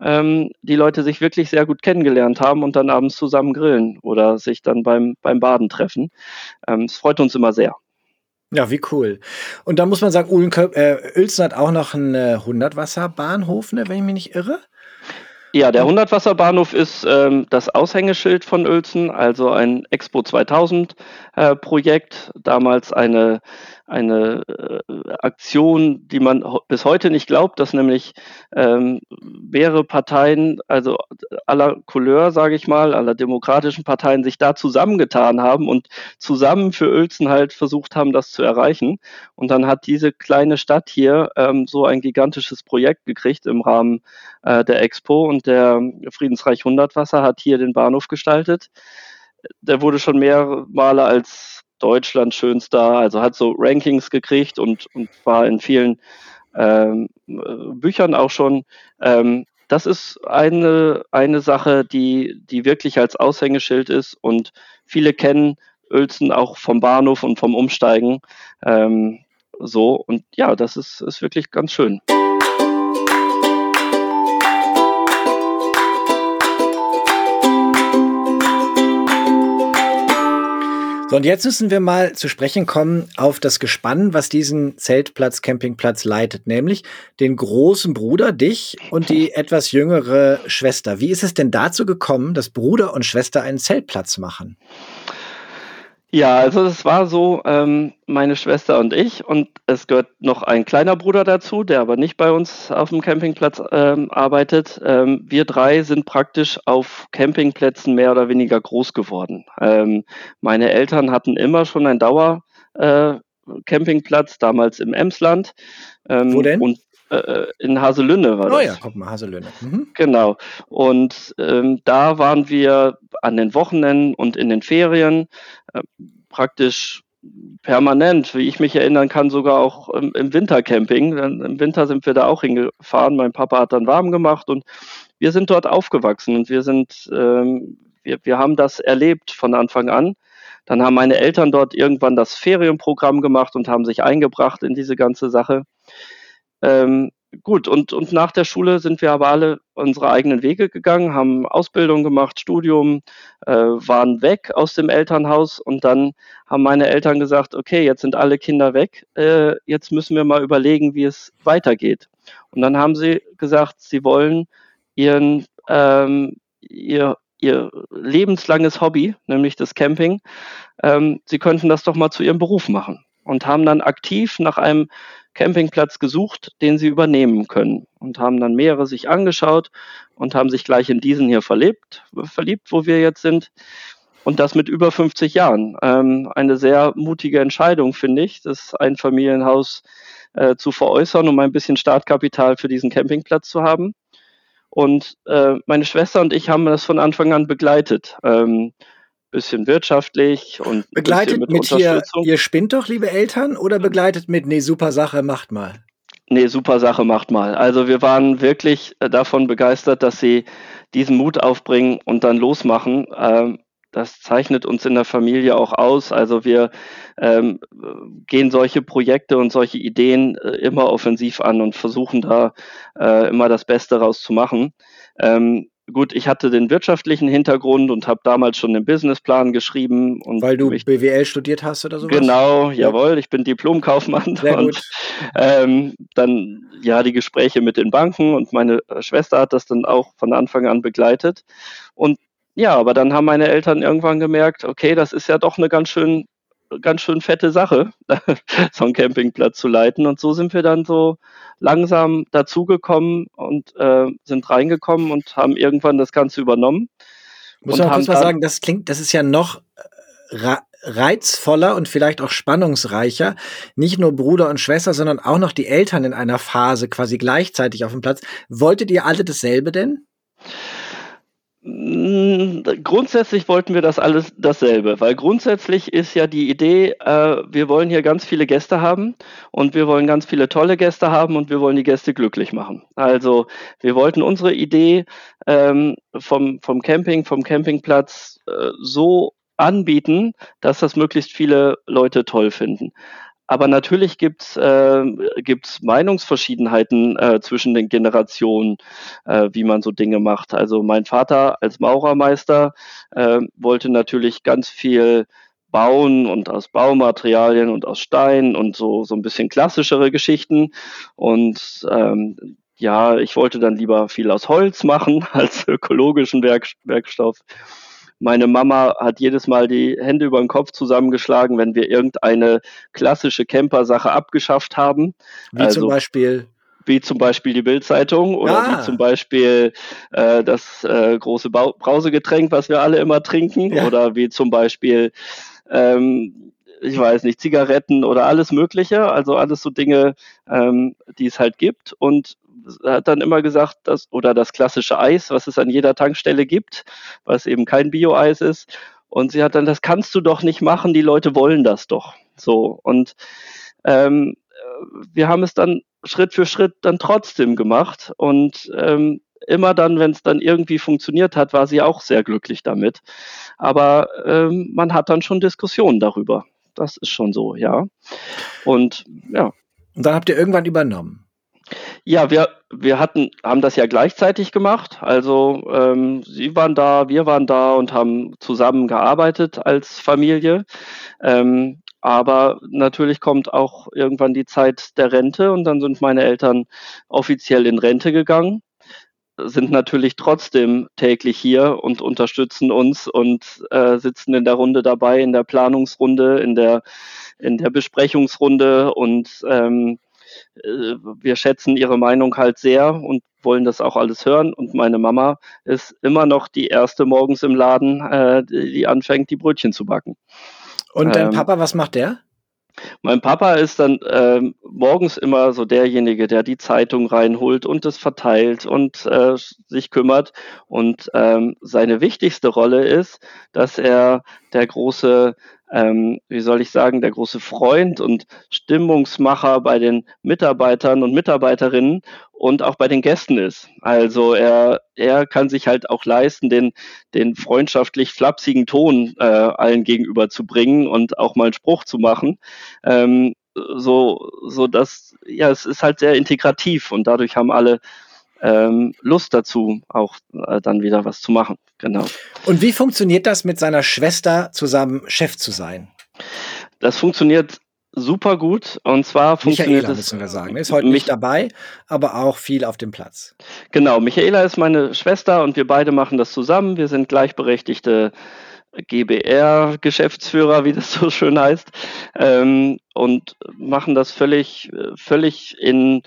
ähm, die Leute sich wirklich sehr gut kennengelernt haben und dann abends zusammen grillen oder sich dann beim, beim Baden treffen. Ähm, es freut uns immer sehr. Ja, wie cool. Und da muss man sagen, Uhlenköp, äh, hat auch noch einen äh, 100-Wasser-Bahnhof, ne, wenn ich mich nicht irre. Ja, der 100-Wasser-Bahnhof ist ähm, das Aushängeschild von Uelzen, also ein Expo 2000 äh, Projekt, damals eine eine äh, Aktion, die man bis heute nicht glaubt, dass nämlich ähm, mehrere Parteien, also aller Couleur, sage ich mal, aller demokratischen Parteien sich da zusammengetan haben und zusammen für Uelzen halt versucht haben, das zu erreichen. Und dann hat diese kleine Stadt hier ähm, so ein gigantisches Projekt gekriegt im Rahmen äh, der Expo und der Friedensreich 100 Wasser hat hier den Bahnhof gestaltet. Der wurde schon mehrere Male als Deutschland schönster, also hat so Rankings gekriegt und, und war in vielen ähm, Büchern auch schon. Ähm, das ist eine, eine Sache, die, die wirklich als Aushängeschild ist und viele kennen Uelzen auch vom Bahnhof und vom Umsteigen. Ähm, so und ja, das ist, ist wirklich ganz schön. Und jetzt müssen wir mal zu sprechen kommen auf das Gespann, was diesen Zeltplatz, Campingplatz leitet, nämlich den großen Bruder, dich und die etwas jüngere Schwester. Wie ist es denn dazu gekommen, dass Bruder und Schwester einen Zeltplatz machen? Ja, also es war so, ähm, meine Schwester und ich und es gehört noch ein kleiner Bruder dazu, der aber nicht bei uns auf dem Campingplatz ähm, arbeitet. Ähm, wir drei sind praktisch auf Campingplätzen mehr oder weniger groß geworden. Ähm, meine Eltern hatten immer schon einen Dauer-Campingplatz, äh, damals im Emsland. Ähm, Wo denn? Und äh, in Haselünne war das. Oh ja, guck mal, Haselünne. Mhm. Genau. Und ähm, da waren wir an den Wochenenden und in den Ferien äh, praktisch permanent, wie ich mich erinnern kann, sogar auch im, im Wintercamping. Im Winter sind wir da auch hingefahren. Mein Papa hat dann warm gemacht und wir sind dort aufgewachsen und wir sind, ähm, wir, wir haben das erlebt von Anfang an. Dann haben meine Eltern dort irgendwann das Ferienprogramm gemacht und haben sich eingebracht in diese ganze Sache. Ähm, gut, und, und nach der Schule sind wir aber alle unsere eigenen Wege gegangen, haben Ausbildung gemacht, Studium, äh, waren weg aus dem Elternhaus und dann haben meine Eltern gesagt, okay, jetzt sind alle Kinder weg, äh, jetzt müssen wir mal überlegen, wie es weitergeht. Und dann haben sie gesagt, sie wollen ihren, ähm, ihr, ihr lebenslanges Hobby, nämlich das Camping, ähm, sie könnten das doch mal zu ihrem Beruf machen und haben dann aktiv nach einem Campingplatz gesucht, den sie übernehmen können und haben dann mehrere sich angeschaut und haben sich gleich in diesen hier verliebt, verliebt, wo wir jetzt sind. Und das mit über 50 Jahren. Ähm, eine sehr mutige Entscheidung, finde ich, das Einfamilienhaus äh, zu veräußern, um ein bisschen Startkapital für diesen Campingplatz zu haben. Und äh, meine Schwester und ich haben das von Anfang an begleitet. Ähm, bisschen wirtschaftlich und begleitet mit, mit hier, ihr spinnt doch, liebe Eltern, oder begleitet mit, nee, super Sache, macht mal? Nee, super Sache, macht mal. Also wir waren wirklich äh, davon begeistert, dass sie diesen Mut aufbringen und dann losmachen. Ähm, das zeichnet uns in der Familie auch aus. Also wir ähm, gehen solche Projekte und solche Ideen äh, immer offensiv an und versuchen da äh, immer das Beste rauszumachen. Ähm, gut, ich hatte den wirtschaftlichen Hintergrund und habe damals schon den Businessplan geschrieben. Und Weil du BWL studiert hast oder so? Genau, ja. jawohl, ich bin Diplomkaufmann. Sehr und ähm, dann ja die Gespräche mit den Banken und meine Schwester hat das dann auch von Anfang an begleitet. Und ja, aber dann haben meine Eltern irgendwann gemerkt, okay, das ist ja doch eine ganz schön ganz schön fette Sache, so einen Campingplatz zu leiten. Und so sind wir dann so langsam dazugekommen und äh, sind reingekommen und haben irgendwann das Ganze übernommen. Muss man kurz mal sagen, das klingt, das ist ja noch äh, reizvoller und vielleicht auch spannungsreicher. Nicht nur Bruder und Schwester, sondern auch noch die Eltern in einer Phase quasi gleichzeitig auf dem Platz. Wolltet ihr alle dasselbe denn? Mm, grundsätzlich wollten wir das alles dasselbe, weil grundsätzlich ist ja die Idee, äh, wir wollen hier ganz viele Gäste haben und wir wollen ganz viele tolle Gäste haben und wir wollen die Gäste glücklich machen. Also wir wollten unsere Idee ähm, vom, vom Camping, vom Campingplatz äh, so anbieten, dass das möglichst viele Leute toll finden. Aber natürlich gibt's äh, gibt's Meinungsverschiedenheiten äh, zwischen den Generationen, äh, wie man so Dinge macht. Also mein Vater als Maurermeister äh, wollte natürlich ganz viel bauen und aus Baumaterialien und aus Stein und so so ein bisschen klassischere Geschichten und ähm, ja, ich wollte dann lieber viel aus Holz machen als ökologischen Werk Werkstoff. Meine Mama hat jedes Mal die Hände über den Kopf zusammengeschlagen, wenn wir irgendeine klassische Camper-Sache abgeschafft haben. Wie also, zum Beispiel? Wie zum Beispiel die Bildzeitung oder ah. wie zum Beispiel äh, das äh, große Bau Brausegetränk, was wir alle immer trinken. Ja. Oder wie zum Beispiel ähm, ich weiß nicht, Zigaretten oder alles Mögliche, also alles so Dinge, ähm, die es halt gibt. Und hat dann immer gesagt, dass, oder das klassische Eis, was es an jeder Tankstelle gibt, was eben kein Bio-Eis ist. Und sie hat dann, das kannst du doch nicht machen, die Leute wollen das doch. So. Und ähm, wir haben es dann Schritt für Schritt dann trotzdem gemacht. Und ähm, immer dann, wenn es dann irgendwie funktioniert hat, war sie auch sehr glücklich damit. Aber ähm, man hat dann schon Diskussionen darüber. Das ist schon so, ja. Und ja. Und dann habt ihr irgendwann übernommen. Ja, wir, wir hatten, haben das ja gleichzeitig gemacht. Also ähm, Sie waren da, wir waren da und haben zusammen gearbeitet als Familie. Ähm, aber natürlich kommt auch irgendwann die Zeit der Rente und dann sind meine Eltern offiziell in Rente gegangen sind natürlich trotzdem täglich hier und unterstützen uns und äh, sitzen in der Runde dabei, in der Planungsrunde, in der, in der Besprechungsrunde und ähm, äh, wir schätzen ihre Meinung halt sehr und wollen das auch alles hören. Und meine Mama ist immer noch die erste morgens im Laden, äh, die anfängt, die Brötchen zu backen. Und dein ähm, Papa, was macht der? Mein Papa ist dann äh, morgens immer so derjenige, der die Zeitung reinholt und es verteilt und äh, sich kümmert. Und ähm, seine wichtigste Rolle ist, dass er der große ähm, wie soll ich sagen, der große Freund und Stimmungsmacher bei den Mitarbeitern und Mitarbeiterinnen und auch bei den Gästen ist. Also er, er kann sich halt auch leisten, den, den freundschaftlich flapsigen Ton äh, allen gegenüber zu bringen und auch mal einen Spruch zu machen. Ähm, so, so dass, ja, es ist halt sehr integrativ und dadurch haben alle ähm, Lust dazu, auch äh, dann wieder was zu machen. Genau. Und wie funktioniert das mit seiner Schwester zusammen Chef zu sein? Das funktioniert super gut. Und zwar funktioniert Michaela, es, müssen wir sagen. Ist heute nicht dabei, aber auch viel auf dem Platz. Genau. Michaela ist meine Schwester und wir beide machen das zusammen. Wir sind gleichberechtigte GBR-Geschäftsführer, wie das so schön heißt, ähm, und machen das völlig, völlig in,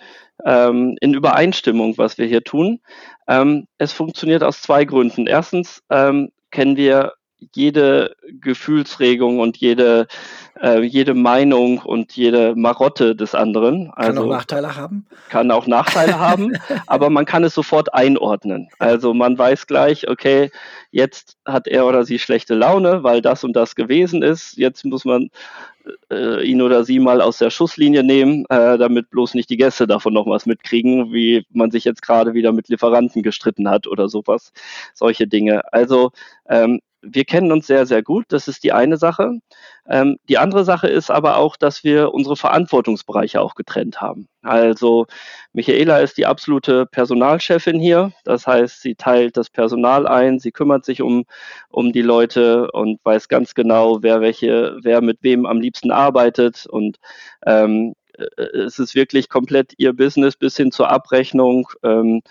ähm, in Übereinstimmung, was wir hier tun. Ähm, es funktioniert aus zwei Gründen. Erstens ähm, kennen wir jede Gefühlsregung und jede, äh, jede Meinung und jede Marotte des anderen. Also, kann auch Nachteile haben? Kann auch Nachteile haben, aber man kann es sofort einordnen. Also man weiß gleich, okay, jetzt hat er oder sie schlechte Laune, weil das und das gewesen ist. Jetzt muss man äh, ihn oder sie mal aus der Schusslinie nehmen, äh, damit bloß nicht die Gäste davon noch was mitkriegen, wie man sich jetzt gerade wieder mit Lieferanten gestritten hat oder sowas. Solche Dinge. Also ähm, wir kennen uns sehr, sehr gut. Das ist die eine Sache. Ähm, die andere Sache ist aber auch, dass wir unsere Verantwortungsbereiche auch getrennt haben. Also Michaela ist die absolute Personalchefin hier. Das heißt, sie teilt das Personal ein, sie kümmert sich um, um die Leute und weiß ganz genau, wer welche, wer mit wem am liebsten arbeitet und ähm, äh, es ist wirklich komplett ihr Business bis hin zur Abrechnung ähm,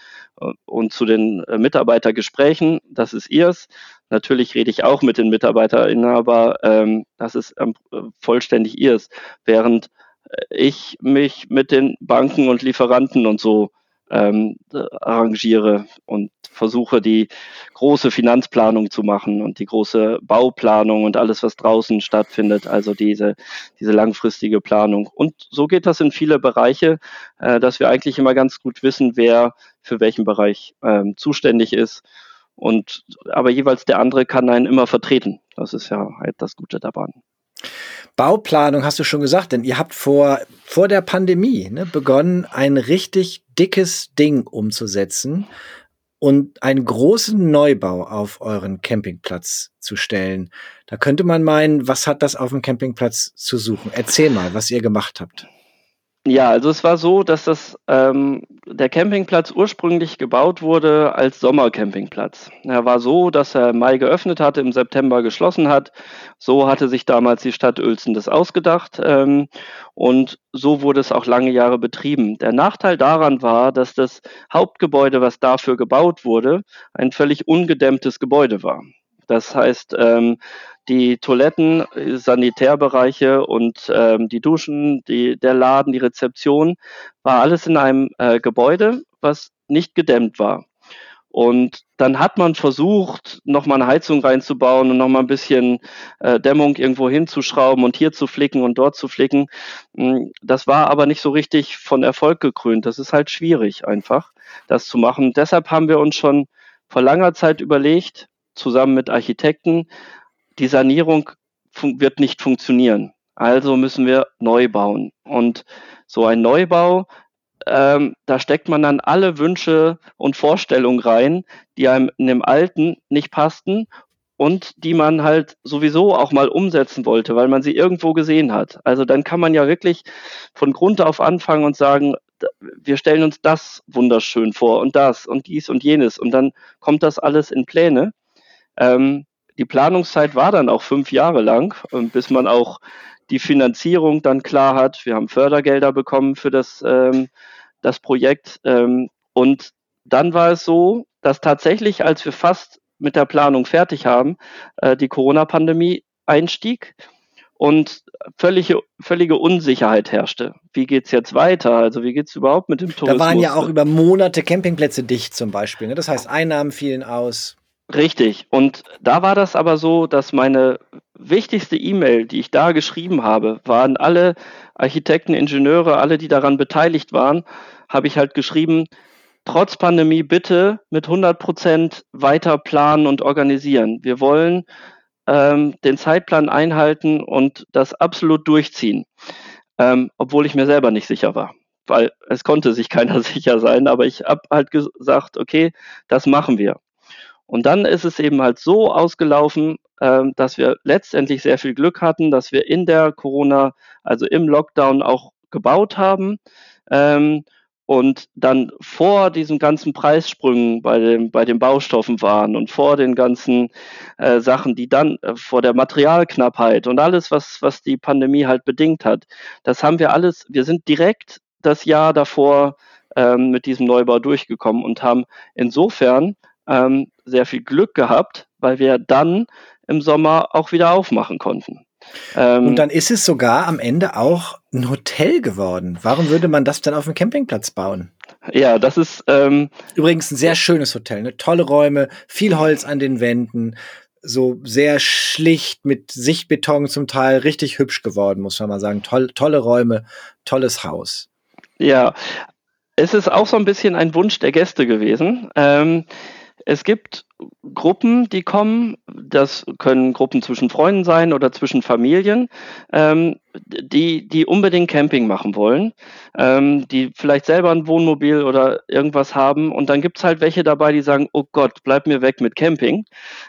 und zu den äh, Mitarbeitergesprächen. Das ist ihrs. Natürlich rede ich auch mit den MitarbeiterInnen, aber ähm, das ist ähm, vollständig ihrs. Während äh, ich mich mit den Banken und Lieferanten und so ähm, arrangiere und versuche, die große Finanzplanung zu machen und die große Bauplanung und alles, was draußen stattfindet, also diese, diese langfristige Planung. Und so geht das in viele Bereiche, äh, dass wir eigentlich immer ganz gut wissen, wer für welchen Bereich ähm, zuständig ist. Und aber jeweils der andere kann einen immer vertreten. Das ist ja halt das Gute daran. Bauplanung hast du schon gesagt, denn ihr habt vor, vor der Pandemie ne, begonnen, ein richtig dickes Ding umzusetzen. und einen großen Neubau auf euren Campingplatz zu stellen. Da könnte man meinen, was hat das auf dem Campingplatz zu suchen? Erzähl mal, was ihr gemacht habt. Ja, also es war so, dass das, ähm, der Campingplatz ursprünglich gebaut wurde als Sommercampingplatz. Er war so, dass er im Mai geöffnet hatte, im September geschlossen hat. So hatte sich damals die Stadt Uelzen das ausgedacht ähm, und so wurde es auch lange Jahre betrieben. Der Nachteil daran war, dass das Hauptgebäude, was dafür gebaut wurde, ein völlig ungedämmtes Gebäude war. Das heißt, ähm, die Toiletten, Sanitärbereiche und ähm, die Duschen, die, der Laden, die Rezeption, war alles in einem äh, Gebäude, was nicht gedämmt war. Und dann hat man versucht, nochmal eine Heizung reinzubauen und nochmal ein bisschen äh, Dämmung irgendwo hinzuschrauben und hier zu flicken und dort zu flicken. Hm, das war aber nicht so richtig von Erfolg gekrönt. Das ist halt schwierig einfach, das zu machen. Deshalb haben wir uns schon vor langer Zeit überlegt, zusammen mit Architekten, die Sanierung wird nicht funktionieren. Also müssen wir neu bauen. Und so ein Neubau, ähm, da steckt man dann alle Wünsche und Vorstellungen rein, die einem in dem Alten nicht passten und die man halt sowieso auch mal umsetzen wollte, weil man sie irgendwo gesehen hat. Also dann kann man ja wirklich von Grund auf anfangen und sagen, wir stellen uns das wunderschön vor und das und dies und jenes und dann kommt das alles in Pläne. Ähm, die Planungszeit war dann auch fünf Jahre lang, bis man auch die Finanzierung dann klar hat. Wir haben Fördergelder bekommen für das, ähm, das Projekt. Ähm, und dann war es so, dass tatsächlich, als wir fast mit der Planung fertig haben, äh, die Corona-Pandemie einstieg und völlige, völlige Unsicherheit herrschte. Wie geht's jetzt weiter? Also wie geht's überhaupt mit dem Tourismus? Da waren ja auch über Monate Campingplätze dicht zum Beispiel. Ne? Das heißt, Einnahmen fielen aus. Richtig. Und da war das aber so, dass meine wichtigste E-Mail, die ich da geschrieben habe, waren alle Architekten, Ingenieure, alle, die daran beteiligt waren, habe ich halt geschrieben, trotz Pandemie bitte mit 100 Prozent weiter planen und organisieren. Wir wollen ähm, den Zeitplan einhalten und das absolut durchziehen, ähm, obwohl ich mir selber nicht sicher war weil es konnte sich keiner sicher sein, aber ich habe halt gesagt, okay, das machen wir. Und dann ist es eben halt so ausgelaufen, äh, dass wir letztendlich sehr viel Glück hatten, dass wir in der Corona, also im Lockdown auch gebaut haben. Ähm, und dann vor diesen ganzen Preissprüngen bei, dem, bei den Baustoffen waren und vor den ganzen äh, Sachen, die dann äh, vor der Materialknappheit und alles, was, was die Pandemie halt bedingt hat, das haben wir alles, wir sind direkt das Jahr davor ähm, mit diesem Neubau durchgekommen und haben insofern ähm, sehr viel Glück gehabt, weil wir dann im Sommer auch wieder aufmachen konnten. Ähm, und dann ist es sogar am Ende auch ein Hotel geworden. Warum würde man das dann auf dem Campingplatz bauen? Ja, das ist ähm, übrigens ein sehr schönes Hotel. Ne? Tolle Räume, viel Holz an den Wänden, so sehr schlicht mit Sichtbeton zum Teil, richtig hübsch geworden, muss man mal sagen. Toll, tolle Räume, tolles Haus. Ja, es ist auch so ein bisschen ein Wunsch der Gäste gewesen. Ähm, es gibt Gruppen, die kommen. Das können Gruppen zwischen Freunden sein oder zwischen Familien, ähm, die, die unbedingt Camping machen wollen, ähm, die vielleicht selber ein Wohnmobil oder irgendwas haben. Und dann gibt es halt welche dabei, die sagen, oh Gott, bleib mir weg mit Camping.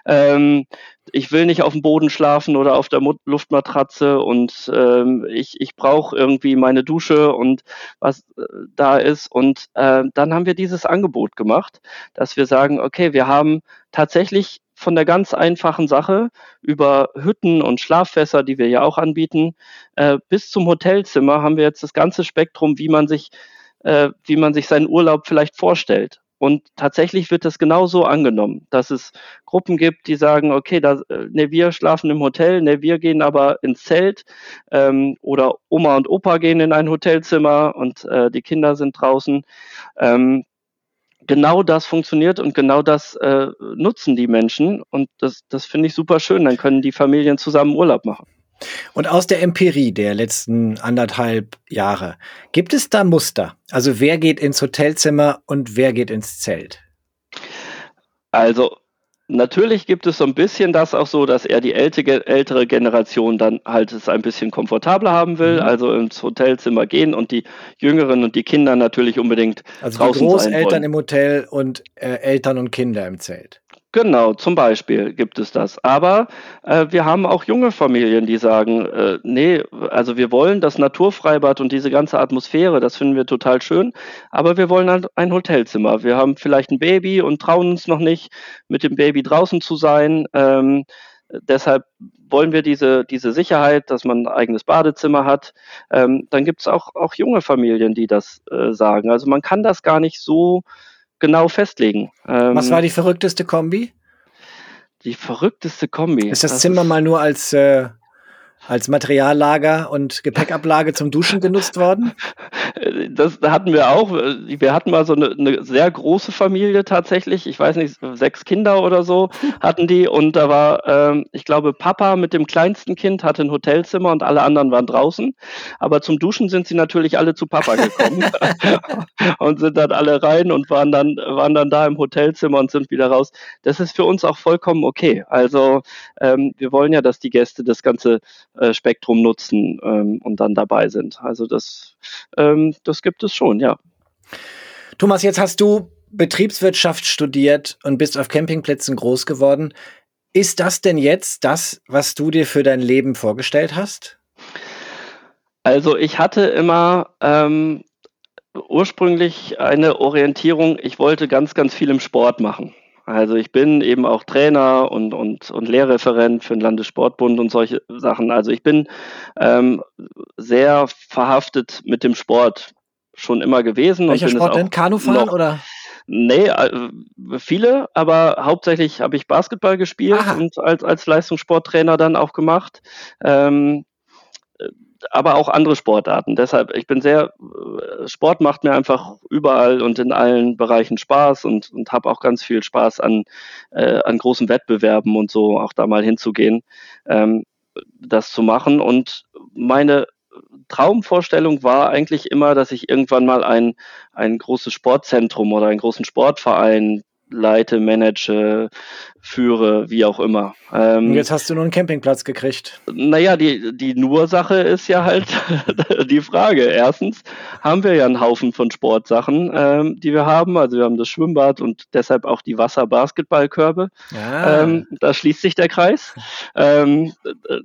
Ähm, ich will nicht auf dem Boden schlafen oder auf der Luftmatratze und ähm, ich, ich brauche irgendwie meine Dusche und was äh, da ist. Und äh, dann haben wir dieses Angebot gemacht, dass wir sagen, okay, wir haben tatsächlich von der ganz einfachen Sache über Hütten und Schlaffässer, die wir ja auch anbieten, äh, bis zum Hotelzimmer haben wir jetzt das ganze Spektrum, wie man sich, äh, wie man sich seinen Urlaub vielleicht vorstellt. Und tatsächlich wird das genauso angenommen, dass es Gruppen gibt, die sagen, okay, da, äh, ne, wir schlafen im Hotel, ne, wir gehen aber ins Zelt ähm, oder Oma und Opa gehen in ein Hotelzimmer und äh, die Kinder sind draußen. Ähm, genau das funktioniert und genau das äh, nutzen die Menschen und das, das finde ich super schön. Dann können die Familien zusammen Urlaub machen. Und aus der Empirie der letzten anderthalb Jahre, gibt es da Muster? Also wer geht ins Hotelzimmer und wer geht ins Zelt? Also natürlich gibt es so ein bisschen das auch so, dass er die ältere, ältere Generation dann halt es ein bisschen komfortabler haben will, mhm. also ins Hotelzimmer gehen und die Jüngeren und die Kinder natürlich unbedingt also draußen die Großeltern im Hotel und äh, Eltern und Kinder im Zelt. Genau, zum Beispiel gibt es das. Aber äh, wir haben auch junge Familien, die sagen, äh, nee, also wir wollen das Naturfreibad und diese ganze Atmosphäre, das finden wir total schön, aber wir wollen halt ein Hotelzimmer. Wir haben vielleicht ein Baby und trauen uns noch nicht, mit dem Baby draußen zu sein. Ähm, deshalb wollen wir diese, diese Sicherheit, dass man ein eigenes Badezimmer hat. Ähm, dann gibt es auch, auch junge Familien, die das äh, sagen. Also man kann das gar nicht so genau festlegen. Ähm, Was war die verrückteste Kombi? Die verrückteste Kombi. Ist das, das Zimmer ist mal nur als äh, als Materiallager und Gepäckablage zum Duschen genutzt worden? Das hatten wir auch. Wir hatten mal so eine, eine, sehr große Familie tatsächlich. Ich weiß nicht, sechs Kinder oder so hatten die. Und da war, ähm, ich glaube, Papa mit dem kleinsten Kind hatte ein Hotelzimmer und alle anderen waren draußen. Aber zum Duschen sind sie natürlich alle zu Papa gekommen und sind dann alle rein und waren dann, waren dann da im Hotelzimmer und sind wieder raus. Das ist für uns auch vollkommen okay. Also ähm, wir wollen ja, dass die Gäste das Ganze äh, Spektrum nutzen ähm, und dann dabei sind. Also das, ähm, das gibt es schon, ja. Thomas, jetzt hast du Betriebswirtschaft studiert und bist auf Campingplätzen groß geworden. Ist das denn jetzt das, was du dir für dein Leben vorgestellt hast? Also ich hatte immer ähm, ursprünglich eine Orientierung, ich wollte ganz, ganz viel im Sport machen. Also ich bin eben auch Trainer und, und, und Lehrreferent für den Landessportbund und solche Sachen. Also ich bin ähm, sehr verhaftet mit dem Sport schon immer gewesen. Welcher Sport denn? Kanufahren oder? Nee, äh, viele, aber hauptsächlich habe ich Basketball gespielt Aha. und als, als Leistungssporttrainer dann auch gemacht. Ähm, aber auch andere Sportarten. Deshalb, ich bin sehr, äh, Sport macht mir einfach überall und in allen Bereichen Spaß und, und habe auch ganz viel Spaß an, äh, an großen Wettbewerben und so auch da mal hinzugehen, ähm, das zu machen. Und meine Traumvorstellung war eigentlich immer, dass ich irgendwann mal ein, ein großes Sportzentrum oder einen großen Sportverein leite, manage, führe, wie auch immer. Ähm, jetzt hast du nur einen Campingplatz gekriegt. Naja, die, die Nur-Sache ist ja halt die Frage. Erstens haben wir ja einen Haufen von Sportsachen, ähm, die wir haben. Also wir haben das Schwimmbad und deshalb auch die Wasser-Basketballkörbe. Ah. Ähm, da schließt sich der Kreis. Ähm,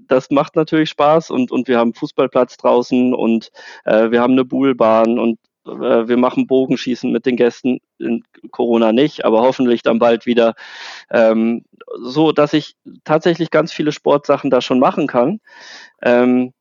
das macht natürlich Spaß und, und wir haben Fußballplatz draußen und äh, wir haben eine Buhlbahn und wir machen Bogenschießen mit den Gästen, in Corona nicht, aber hoffentlich dann bald wieder, ähm, so dass ich tatsächlich ganz viele Sportsachen da schon machen kann. Ähm,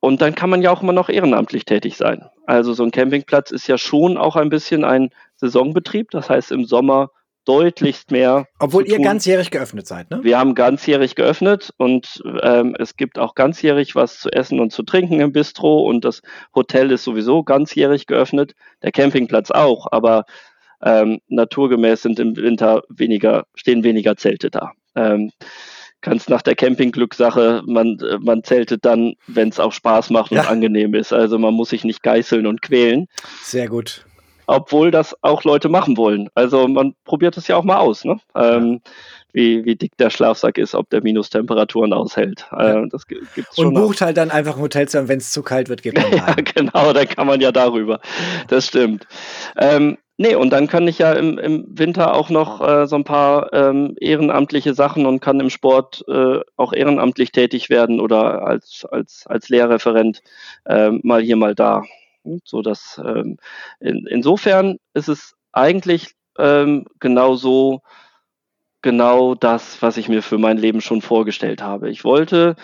und dann kann man ja auch immer noch ehrenamtlich tätig sein. Also so ein Campingplatz ist ja schon auch ein bisschen ein Saisonbetrieb. Das heißt, im Sommer deutlichst mehr. Obwohl ihr ganzjährig geöffnet seid, ne? Wir haben ganzjährig geöffnet und ähm, es gibt auch ganzjährig was zu essen und zu trinken im Bistro und das Hotel ist sowieso ganzjährig geöffnet, der Campingplatz auch, aber ähm, naturgemäß sind im Winter weniger, stehen weniger Zelte da. Ähm, ganz nach der Campingglückssache, man, man zeltet dann, wenn es auch Spaß macht und ja. angenehm ist. Also man muss sich nicht geißeln und quälen. Sehr gut obwohl das auch Leute machen wollen. Also man probiert es ja auch mal aus, ne? Ähm, wie, wie dick der Schlafsack ist, ob der Minustemperaturen aushält. Äh, das gibt's schon Und bucht auch. halt dann einfach ein Hotelzimmer, wenn es zu kalt wird, geht man ja, genau, dann kann man ja darüber. Das stimmt. Ähm, Nee, und dann kann ich ja im, im Winter auch noch äh, so ein paar ähm, ehrenamtliche Sachen und kann im Sport äh, auch ehrenamtlich tätig werden oder als, als, als Lehrreferent äh, mal hier, mal da. So dass ähm, in, insofern ist es eigentlich ähm, genau so, genau das, was ich mir für mein Leben schon vorgestellt habe. Ich wollte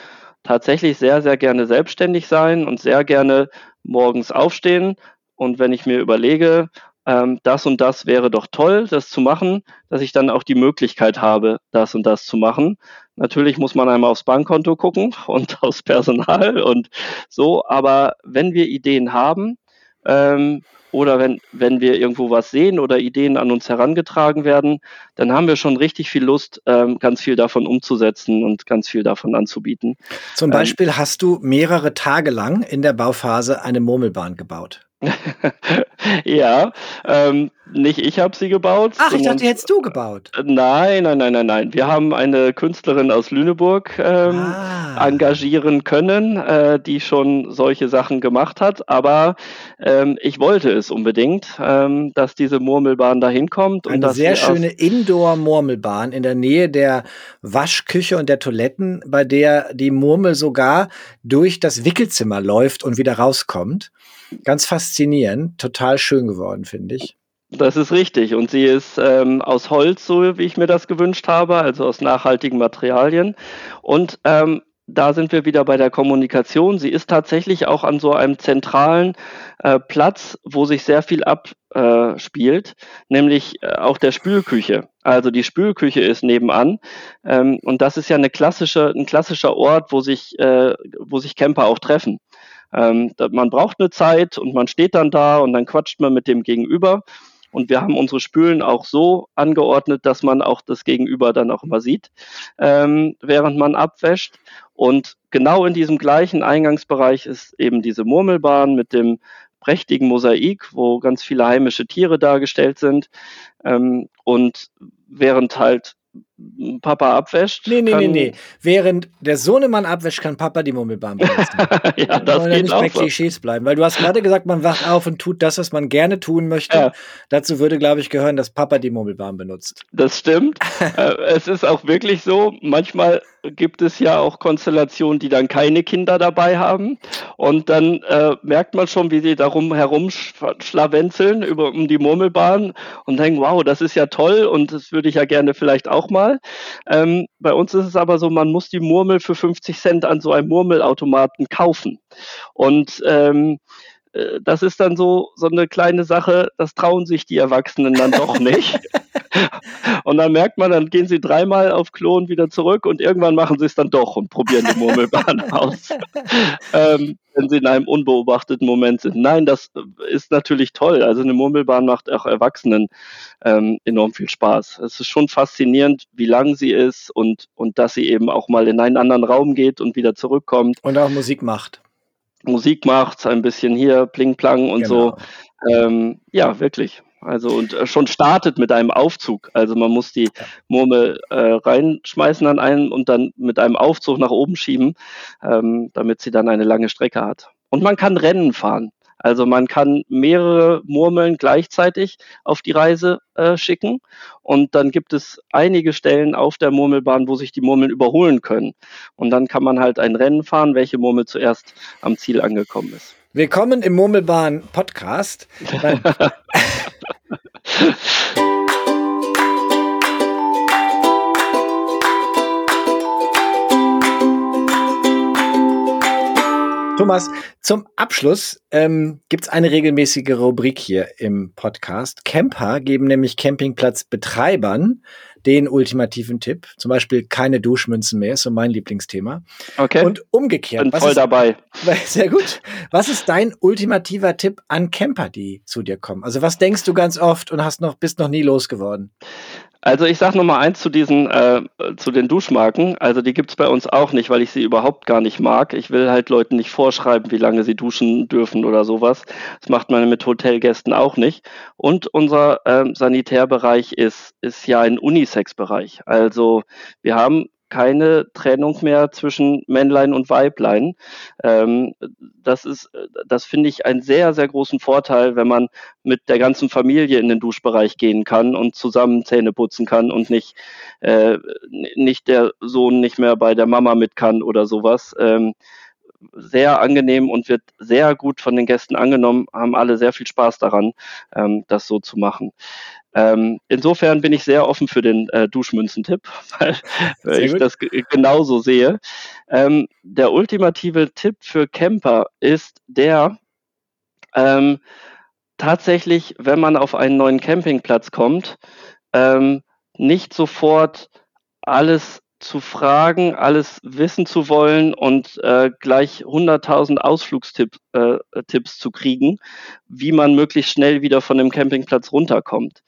tatsächlich sehr, sehr gerne selbstständig sein und sehr gerne morgens aufstehen. Und wenn ich mir überlege, ähm, das und das wäre doch toll, das zu machen, dass ich dann auch die Möglichkeit habe, das und das zu machen. Natürlich muss man einmal aufs Bankkonto gucken und aufs Personal und so, aber wenn wir Ideen haben ähm, oder wenn, wenn wir irgendwo was sehen oder Ideen an uns herangetragen werden, dann haben wir schon richtig viel Lust, ähm, ganz viel davon umzusetzen und ganz viel davon anzubieten. Zum ähm, Beispiel ähm, hast du mehrere Tage lang in der Bauphase eine Murmelbahn gebaut. ja, ähm, nicht ich habe sie gebaut. Ach, ich dachte, die hättest du gebaut. Nein, nein, nein, nein, nein. Wir haben eine Künstlerin aus Lüneburg ähm, ah. engagieren können, äh, die schon solche Sachen gemacht hat. Aber ähm, ich wollte es unbedingt, ähm, dass diese Murmelbahn da hinkommt. Eine sehr schöne Indoor-Murmelbahn in der Nähe der Waschküche und der Toiletten, bei der die Murmel sogar durch das Wickelzimmer läuft und wieder rauskommt. Ganz faszinierend, total schön geworden, finde ich. Das ist richtig. Und sie ist ähm, aus Holz, so wie ich mir das gewünscht habe, also aus nachhaltigen Materialien. Und ähm, da sind wir wieder bei der Kommunikation. Sie ist tatsächlich auch an so einem zentralen äh, Platz, wo sich sehr viel abspielt, äh, nämlich äh, auch der Spülküche. Also die Spülküche ist nebenan ähm, und das ist ja eine klassische, ein klassischer Ort, wo sich, äh, wo sich Camper auch treffen. Ähm, man braucht eine Zeit und man steht dann da und dann quatscht man mit dem Gegenüber. Und wir haben unsere Spülen auch so angeordnet, dass man auch das Gegenüber dann auch immer sieht, ähm, während man abwäscht. Und genau in diesem gleichen Eingangsbereich ist eben diese Murmelbahn mit dem prächtigen Mosaik, wo ganz viele heimische Tiere dargestellt sind. Ähm, und während halt Papa abwäscht. Nee, nee, nee, nee. Während der Sohnemann abwäscht, kann Papa die Murmelbahn benutzen. ja, das geht nicht bei Klischees bleiben, weil du hast gerade gesagt, man wacht auf und tut das, was man gerne tun möchte. Ja. Dazu würde, glaube ich, gehören, dass Papa die Murmelbahn benutzt. Das stimmt. Äh, es ist auch wirklich so, manchmal gibt es ja auch Konstellationen, die dann keine Kinder dabei haben. Und dann äh, merkt man schon, wie sie darum herumschlawenzeln über um die Murmelbahn und denken, wow, das ist ja toll und das würde ich ja gerne vielleicht auch mal. Ähm, bei uns ist es aber so, man muss die Murmel für 50 Cent an so einem Murmelautomaten kaufen. Und ähm, äh, das ist dann so, so eine kleine Sache, das trauen sich die Erwachsenen dann doch nicht. Und dann merkt man, dann gehen sie dreimal auf Klo und wieder zurück und irgendwann machen sie es dann doch und probieren die Murmelbahn aus, ähm, wenn sie in einem unbeobachteten Moment sind. Nein, das ist natürlich toll. Also eine Murmelbahn macht auch Erwachsenen ähm, enorm viel Spaß. Es ist schon faszinierend, wie lang sie ist und, und dass sie eben auch mal in einen anderen Raum geht und wieder zurückkommt. Und auch Musik macht. Musik macht, ein bisschen hier Pling Plang und genau. so. Ähm, ja, wirklich. Also und äh, schon startet mit einem Aufzug. Also man muss die Murmel äh, reinschmeißen an einen und dann mit einem Aufzug nach oben schieben, ähm, damit sie dann eine lange Strecke hat. Und man kann Rennen fahren. Also man kann mehrere Murmeln gleichzeitig auf die Reise äh, schicken und dann gibt es einige Stellen auf der Murmelbahn, wo sich die Murmeln überholen können. Und dann kann man halt ein Rennen fahren, welche Murmel zuerst am Ziel angekommen ist. Willkommen im Murmelbahn Podcast. Thomas, zum Abschluss ähm, gibt es eine regelmäßige Rubrik hier im Podcast. Camper geben nämlich Campingplatzbetreibern den ultimativen Tipp. Zum Beispiel keine Duschmünzen mehr, ist so mein Lieblingsthema. Okay. Und umgekehrt. Bin voll ist, dabei. Sehr gut. Was ist dein ultimativer Tipp an Camper, die zu dir kommen? Also was denkst du ganz oft und hast noch, bist noch nie losgeworden? Also ich sage nochmal eins zu diesen, äh, zu den Duschmarken. Also die gibt's bei uns auch nicht, weil ich sie überhaupt gar nicht mag. Ich will halt Leuten nicht vorschreiben, wie lange sie duschen dürfen oder sowas. Das macht man mit Hotelgästen auch nicht. Und unser ähm, Sanitärbereich ist, ist ja ein Unisex-Bereich. Also wir haben keine Trennung mehr zwischen Männlein und Weiblein. Ähm, das ist, das finde ich einen sehr, sehr großen Vorteil, wenn man mit der ganzen Familie in den Duschbereich gehen kann und zusammen Zähne putzen kann und nicht, äh, nicht der Sohn nicht mehr bei der Mama mit kann oder sowas. Ähm, sehr angenehm und wird sehr gut von den Gästen angenommen, haben alle sehr viel Spaß daran, ähm, das so zu machen. Ähm, insofern bin ich sehr offen für den äh, Duschmünzentipp, weil, weil ich das genauso sehe. Ähm, der ultimative Tipp für Camper ist der, ähm, tatsächlich, wenn man auf einen neuen Campingplatz kommt, ähm, nicht sofort alles zu fragen, alles wissen zu wollen und äh, gleich 100.000 Ausflugstipps äh, Tipps zu kriegen, wie man möglichst schnell wieder von dem Campingplatz runterkommt,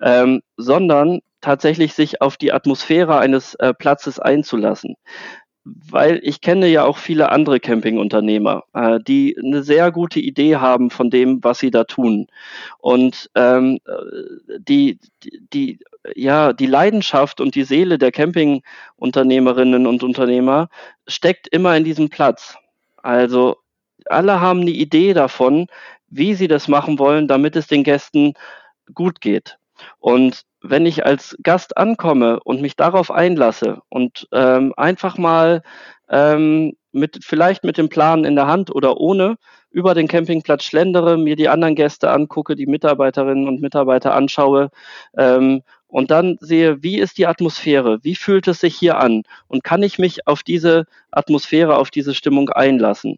ähm, sondern tatsächlich sich auf die Atmosphäre eines äh, Platzes einzulassen. weil ich kenne ja auch viele andere Campingunternehmer, äh, die eine sehr gute Idee haben von dem, was sie da tun. Und ähm, die, die, ja, die Leidenschaft und die Seele der Campingunternehmerinnen und Unternehmer steckt immer in diesem Platz. Also alle haben eine Idee davon, wie sie das machen wollen, damit es den Gästen gut geht. Und wenn ich als Gast ankomme und mich darauf einlasse und ähm, einfach mal ähm, mit vielleicht mit dem Plan in der Hand oder ohne über den Campingplatz schlendere, mir die anderen Gäste angucke, die Mitarbeiterinnen und Mitarbeiter anschaue ähm, und dann sehe, wie ist die Atmosphäre, wie fühlt es sich hier an? Und kann ich mich auf diese Atmosphäre, auf diese Stimmung einlassen,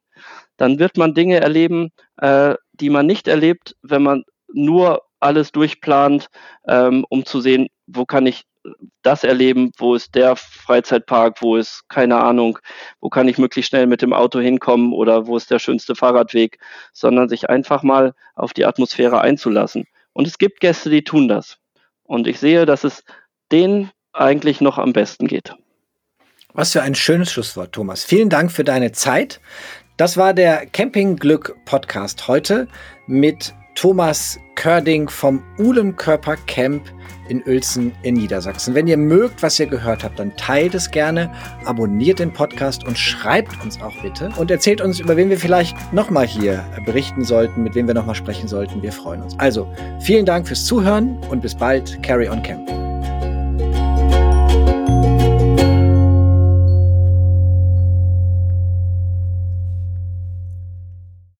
dann wird man Dinge erleben, äh, die man nicht erlebt, wenn man nur alles durchplant, ähm, um zu sehen, wo kann ich das erleben, wo ist der Freizeitpark, wo ist keine Ahnung, wo kann ich möglichst schnell mit dem Auto hinkommen? Oder wo ist der schönste Fahrradweg, sondern sich einfach mal auf die Atmosphäre einzulassen. Und es gibt Gäste, die tun das. Und ich sehe, dass es denen eigentlich noch am besten geht. Was für ein schönes Schlusswort, Thomas. Vielen Dank für deine Zeit. Das war der Campingglück Podcast heute mit Thomas Körding vom Uhlenkörper Camp in Uelzen in Niedersachsen. Wenn ihr mögt, was ihr gehört habt, dann teilt es gerne, abonniert den Podcast und schreibt uns auch bitte und erzählt uns, über wen wir vielleicht nochmal hier berichten sollten, mit wem wir nochmal sprechen sollten. Wir freuen uns. Also, vielen Dank fürs Zuhören und bis bald. Carry on Camp.